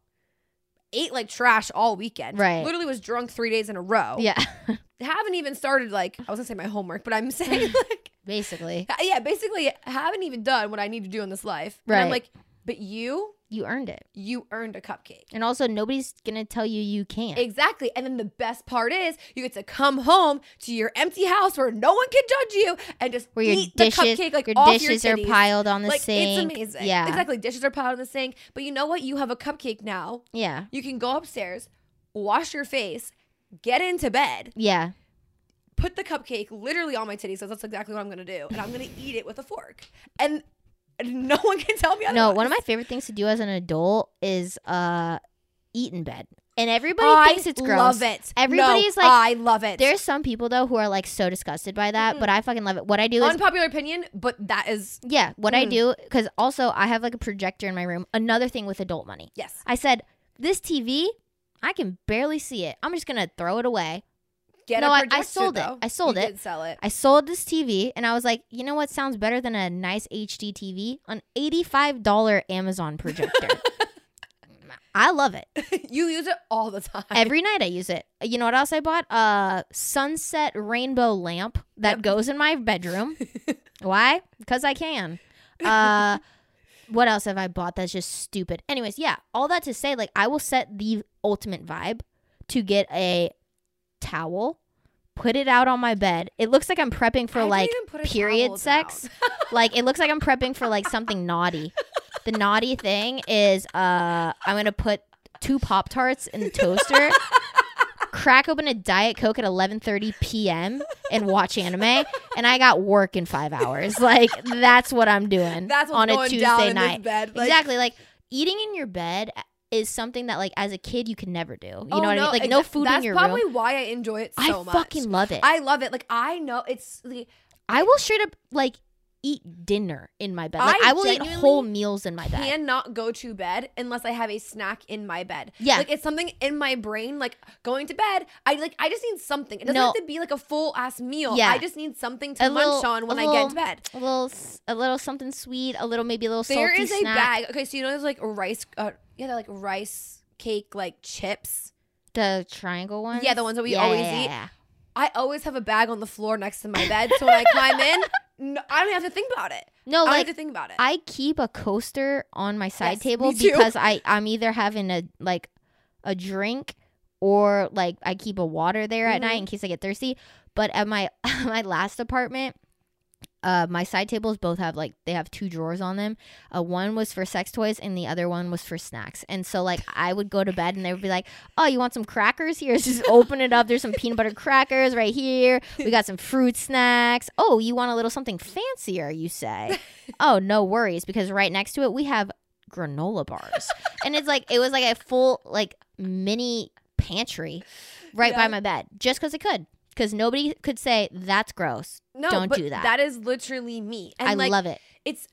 Ate like trash all weekend. Right. Literally was drunk three days in a row. yeah. <laughs> Haven't even started like I was gonna say my homework, but I'm <laughs> saying <laughs> like Basically, yeah, basically haven't even done what I need to do in this life. And I'm like, but you, you earned it. you earned a cupcake. And also, nobody's gonna tell you you can't. Exactly. And then the best part is you get to come home to your empty house where no one can judge you and just Where your eat dishes, the cupcake like your dishes your are piled on the like sink. it's amazing. Yeah. Exactly. Dishes are piled on the sink. But you know what? You have a cupcake now. Yeah. You can go upstairs, wash your face, get into bed, Yeah. put the cupcake literally on my titties. So that's exactly what I'm gonna do. And I'm gonna eat it with a fork. And <laughs> no one can tell me otherwise. No, one of my favorite things to do as an adult is uh eat in bed. And everybody I thinks it's gross. love it. Everybody's No, like- I love it. There's some people though who are like so disgusted by that, Mm-mm. but I fucking love it. What I do is unpopular opinion, but that is yeah, what I Mm. do cuz also I have like a projector in my room. Another thing with adult money. yes. I said, "This TV, I can barely see it. I'm just going to throw it away." Get No, I- I sold it. I sold You it. Sell it. I sold this TV and I was like, "You know what sounds better than a nice HD TV? An $85 Amazon projector." <laughs> I love it. <laughs> you use it all the time. Every night I use it. You know what else I bought? A sunset rainbow lamp that Yep. goes in my bedroom. <laughs> Why? Because I can. Uh what else have I bought that's just stupid? Anyways, yeah, all that to say like I will set the ultimate vibe to get a towel, put it out on my bed. It looks like I'm prepping for I like even put a period sex. <laughs> like it looks like I'm prepping for like something naughty. The naughty thing is uh I'm gonna put two Pop Tarts in the toaster, <laughs> crack open a Diet Coke at 11:30 p.m. and watch anime, and I got work in five hours. Like that's what I'm doing That's on a Tuesday night. bed. Like, exactly, like eating in your bed is something that like as a kid you could never do. You oh, know what I mean? Like no food in your room. That's probably why I enjoy it so I much. fucking love it. I, I love it. Like I know it's the I will straight up like eat dinner in my bed. Like I I, will eat whole meals in my bed. I cannot go to bed unless I have a snack in my bed. Yeah. Like it's something in my brain, like going to bed. I like I just need something. It doesn't No. have to be like a full ass meal. Yeah. I just need something to A munch little- on when I get little- into bed. a little a little something sweet, a little maybe a little There salty is a snack. bag. Okay, so you know there's like rice uh yeah, they're like rice cake like chips. The triangle ones. Yeah, the ones that we Yeah, always yeah, eat. yeah. I always have a bag on the floor next to my bed. So when I climb in, <laughs> no, I don't have to think about it. No, I like have to think about it. I keep a coaster on my side Yes, table because I I'm either having a like a drink or like I keep a water there at night Mhm. in case I get thirsty. But at my <laughs> my last apartment, uh, my side tables both have like they have two drawers on them. Uh, one was for sex toys and the other one was for snacks. And so like I would go to bed and they would be like, "Oh, you want some crackers? Here, <laughs> just open it up. There's some peanut butter crackers right here. We got some fruit snacks. Oh, you want a little something fancier? You say? <laughs> oh, no worries, because right next to it we have granola bars, and it's like it was like a full like mini pantry right by my bed, just because it could." Because nobody could say that's gross. no, don't do that. That is literally me. And I like, love it. it's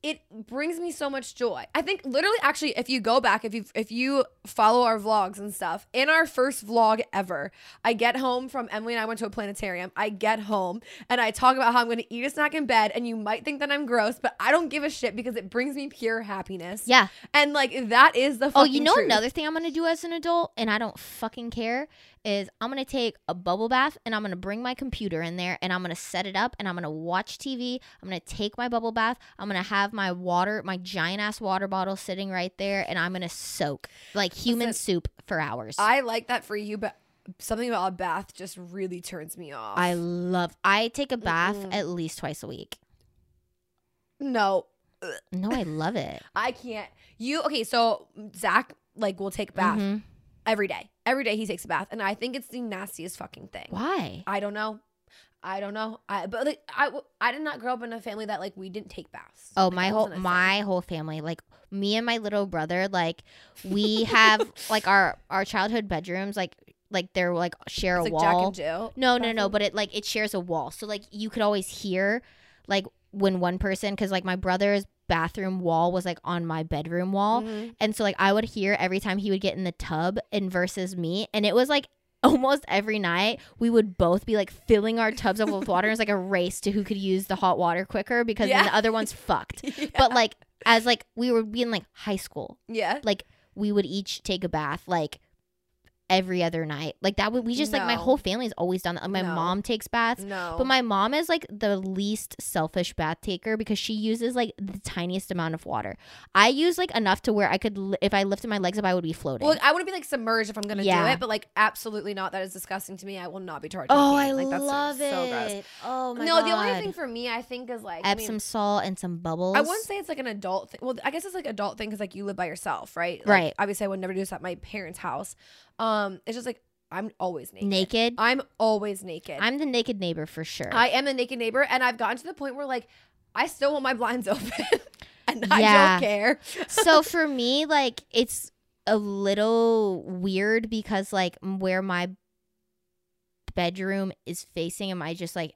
it brings me so much joy. I think literally actually if you go back if you if you follow our vlogs and stuff, in our first vlog ever, I get home from Emily and I went to a planetarium. I get home and I talk about how I'm going to eat a snack in bed and you might think that I'm gross, but I don't give a shit because it brings me pure happiness. Yeah. And like that is the Oh, you know truth. another thing I'm gonna do as an adult, and I don't fucking care, is I'm gonna take a bubble bath and I'm gonna bring my computer in there and I'm gonna set it up and I'm gonna watch TV. I'm gonna take my bubble bath. I'm gonna have my water, my giant ass water bottle sitting right there, and I'm gonna soak like human Listen, soup for hours. I like that for you, but something about a bath just really turns me off. I love. I take a bath Mm-mm. at least twice a week. no, No, I love it. <laughs> I can't. You okay? So Zach like will take a bath Mhm. every day. Every day he takes a bath, and I think it's the nastiest fucking thing. Why? I don't know. I don't know. I but like I I did not grow up in a family that like we didn't take baths. Oh, Like, my whole my whole family, like me and my little brother, like we have <laughs> like our our childhood bedrooms, like like they're like share It's a like wall. No, no, no, but it like it shares a wall, so like you could always hear like when one person, because like my brother's bathroom wall was like on my bedroom wall. Mhm. And so like I would hear every time he would get in the tub and versus me. And it was like <laughs> almost every night we would both be like filling our tubs up with water. It was like a race to who could use the hot water quicker because then Yeah. the other one's <laughs> fucked. Yeah. But like as like we were being like high school, yeah. like we would each take a bath like every other night. Like that would we just like my No. whole family's always done that. My No. mom takes baths. No. But my mom is like the least selfish bath taker because she uses like the tiniest amount of water. I use like enough to where I could, li- if I lifted my legs up, I would be floating. well, I want to be like submerged if I'm gonna do it, but like absolutely not. That is disgusting to me. I will not be charged. oh, I like, that's love so, it. so gross. Oh my god. no, god. the only thing for me, I think, is like I Epsom mean, salt and some bubbles. I wouldn't say it's like an adult thing. Well, I guess it's like adult thing because like you live by yourself, right? Like, Right. Obviously, I would never do this at my parents' house. Um, it's just like I'm always naked. naked. I'm always naked. I'm the naked neighbor for sure. I am the naked neighbor, and I've gotten to the point where like I still want my blinds <laughs> open, and I don't care. so <laughs> for me, like it's a little weird because like where my bedroom is facing and my just like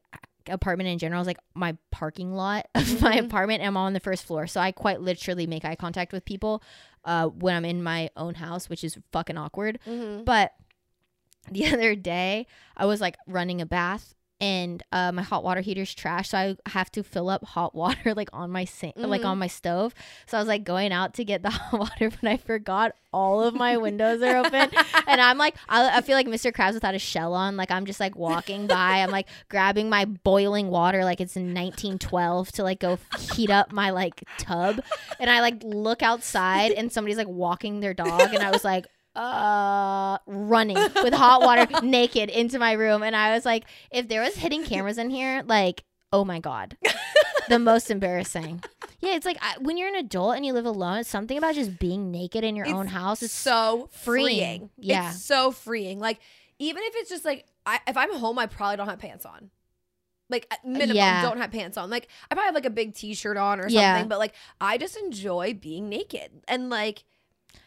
apartment in general is like my parking lot of my Mhm. apartment and I'm on the first floor. So I quite literally make eye contact with people uh when I'm in my own house, which is fucking awkward. Mm-hmm. But the <laughs> other day, I was like running a bath and uh, my hot water heater's trash. So I have to fill up hot <laughs> water like on my sink, like Mhm. on my stove. So I was like going out to get the <laughs> hot water, but I forgot all of my windows are open. <laughs> And I'm like, I, I feel like Mr. Krabs without a shell on. Like I'm just like walking by. I'm like grabbing my boiling water like it's 1912 to like go heat up my like tub. And I like look outside and somebody's like walking their dog. And I was like, uh running with hot water <laughs> naked into my room and i was like if there was hidden cameras in here like oh my god the most embarrassing yeah it's like I, when you're an adult and you live alone it's something about just being naked in your It's own house it's so freeing. freeing. Yeah. it's so freeing. Like even if it's just like I, if I'm home, I probably don't have pants on. Like minimum, Yeah. don't have pants on. Like I probably have like a big T-shirt on or something. Yeah. But like I just enjoy being naked and like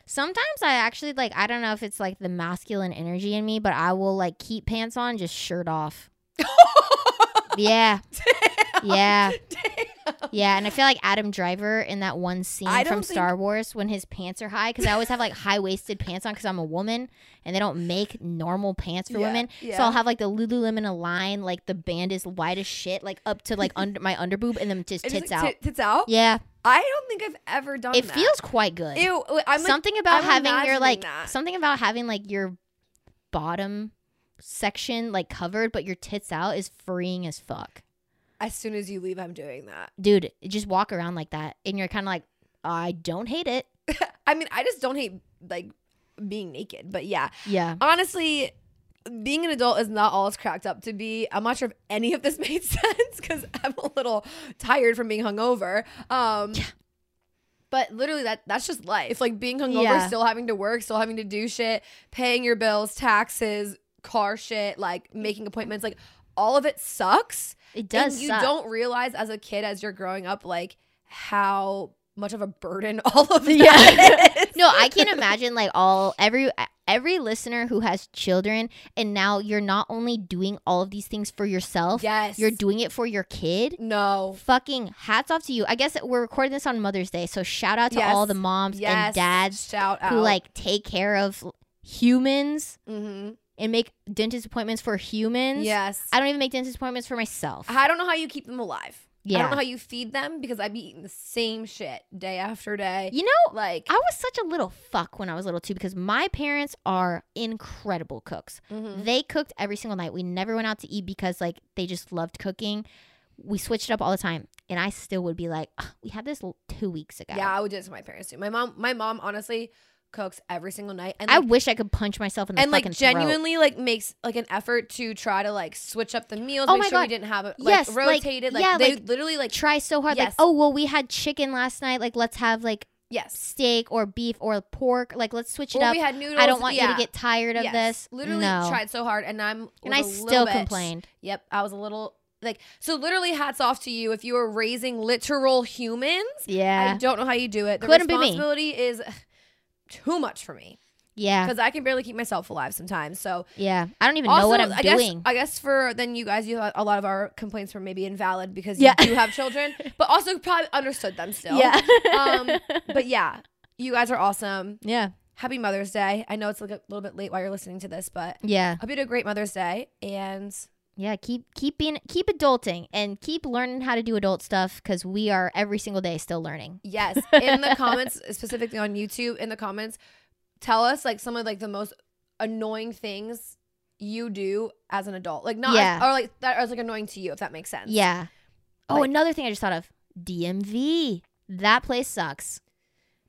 sometimes i actually like i don't know if it's like the masculine energy in me but i will like keep pants on just shirt off. <laughs> Yeah. Yeah. Yeah and i feel like adam driver in that one scene from think- star wars when his pants are high because i always have like high-waisted pants on because i'm a woman and they don't make normal pants for Yeah, women. Yeah. so i'll have like the lululemon align like the band is wide as shit like up to like under my underboob and then just It's just, tits like, out. tit- tits out. yeah I don't think I've ever done it that. feels quite good Ew, uh, I'm like, something about I'm having your like that. something about having like your bottom section like covered but your tits out is freeing as fuck as soon as you leave, I'm doing that. dude just walk around like that and you're kind of like i don't hate it <laughs> I mean, I just don't hate like being naked, but yeah, yeah honestly, being an adult is not all it's cracked up to be. I'm not sure if any of this <laughs> made sense because I'm a little tired from being hungover. Um, but literally, that that's just life. Like being hungover, Yeah. still having to work, still having to do shit, paying your bills, taxes, car shit, like making appointments, like all of it sucks. it does and you suck. don't realize as a kid, as you're growing up, like how much of a burden <laughs> all of Yeah. <laughs> no i can't imagine like all every every listener who has children and now you're not only doing all of these things for yourself Yes. you're doing it for your kid no. fucking hats off to you i guess we're recording this on mother's day so shout out to Yes. all the moms Yes. and dads Shout out. who like take care of humans Mm-hmm. and make dentist appointments for humans. Yes. I don't even make dentist appointments for myself. I don't know how you keep them alive. I don't know how you feed them because I'd be eating the same shit day after day. you know, Like, I was such a little fuck when I was little too because my parents are incredible cooks. mhm. They cooked every single night. We never went out to eat because like they just loved cooking. We switched it up all the time, and I still would be like, "Ugh, "We had this two weeks ago." yeah, I would do it to my parents too. My mom, my mom, honestly cooks every single night, and I wish I could punch myself in the and like fucking throat. genuinely like makes like an effort to try to like switch up the meals, Oh make my sure we didn't have it like Yes, like, rotated. Like, yeah, they like- literally like try so hard. Like, Yes. oh well, we had chicken last night. Like, let's have like yes. steak or beef or pork. Like, let's switch it Or up. we had noodles. I don't want you yeah. to get tired of Yes. this. Literally no. tried so hard, and I'm and I still bitch. complained. Yep, I was a little like so. Literally, hats off to you if you are raising literal humans. Yeah. I don't know how you do it. The Couldn't be me. responsibility is too much for me. Yeah. because I can barely keep myself alive sometimes. So Yeah. I don't even also, know what I'm I doing. Guess, I guess for then you guys, you a lot of our complaints were maybe invalid because Yeah. you do have children, <laughs> but also probably understood them still. yeah. Um, but yeah, you guys are awesome. yeah. Happy Mother's Day. I know it's like a little bit late while you're listening to this, but Yeah. hope you had a great Mother's Day. And Yeah. Keep keep being keep adulting and keep learning how to do adult stuff because we are every single day still learning. yes, in the <laughs> comments, specifically on YouTube, in the comments, tell us like some of like the most annoying things you do as an adult. Like not Yeah. or like that are like annoying to you, if that makes sense. Yeah. Oh, Like- another thing I just thought of DMV. That place sucks.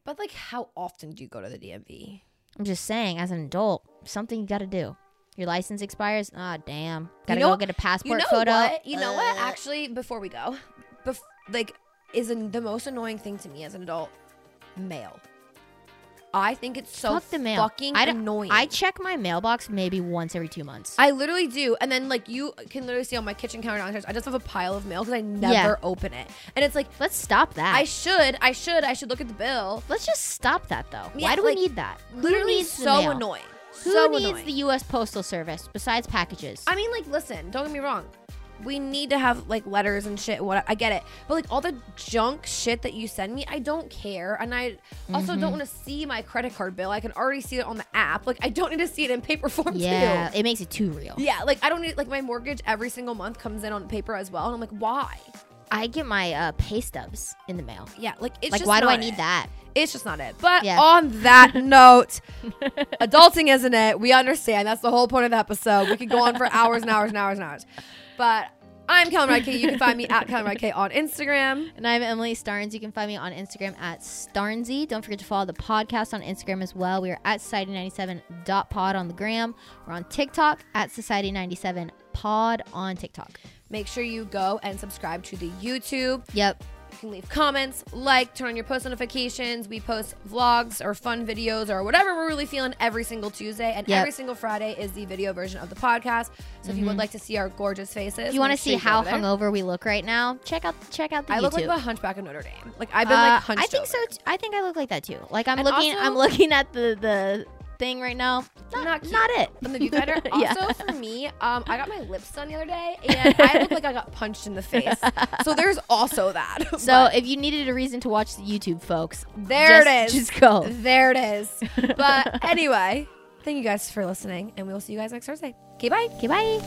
But like how often do you go to the DMV? I'm just saying, as an adult, something you got to do. Your license expires. Ah, damn. Gotta know- go get a passport You know photo. what? You know what? Uh, Actually, before we go, bef- like, is an, the most annoying thing to me as an adult mail. I think it's so Fuck the mail. fucking I don't- annoying. I check my mailbox maybe once every two months. I literally do, and then like you can literally see on my kitchen counter downstairs. I just have a pile of mail because I never Yeah. open it, and it's like Let's stop that. I should, I should, I should look at the bill. Let's just stop that though. Yeah, Why do like, we need that? Who Literally so annoying. Who so needs annoying. the U.S. Postal Service besides packages? I mean, like, listen, don't get me wrong. We need to have like letters and shit. What I get it, but like all the junk shit that you send me, I don't care, and I also Mm-hmm. don't want to see my credit card bill. I can already see it on the app. Like I don't need to see it in paper form yeah, too. it makes it too real. Yeah, like I don't need like my mortgage every single month comes in on paper as well, and I'm like, why? I get my uh, pay stubs in the mail. Yeah, like it's like, why do I need it. that? It's just not it. But Yeah. on that <laughs> note, adulting isn't it. We understand. That's the whole point of the episode. We could go on for hours and hours and hours and hours. But I'm Kelly Ride K. You can find me at Kelly Ride K on Instagram. And I'm Emily Starnes. You can find me on Instagram at Starnsy. Don't forget to follow the podcast on Instagram as well. We are at Society97.pod on the gram. We're on TikTok at Society97pod on TikTok. Make sure you go and subscribe to the YouTube. Yep. You can leave comments, like, turn on your post notifications. We post vlogs or fun videos or whatever we're really feeling every single Tuesday. And Yep. every single Friday is the video version of the podcast. So if you would like to see our gorgeous faces, If you want to see how over hungover we look right now, check out check out the I YouTube. look like a Hunchback of Notre Dame. Like I've been Uh, like hunched I think over. so. T- I think I look like that too. Like I'm And looking. also- I'm looking at the the thing right now. Not Not cute. not it. on the viewfinder. <laughs> Yeah. Also, for <laughs> me, um, I got my lips done the other day, and I look like I got punched in the <laughs> face. So there's also that. So if you needed a reason to watch the YouTube, folks, there just, it is. Just go. There it is. But anyway, thank you guys for listening, and we will see you guys next Thursday. Okay, bye. Okay, bye.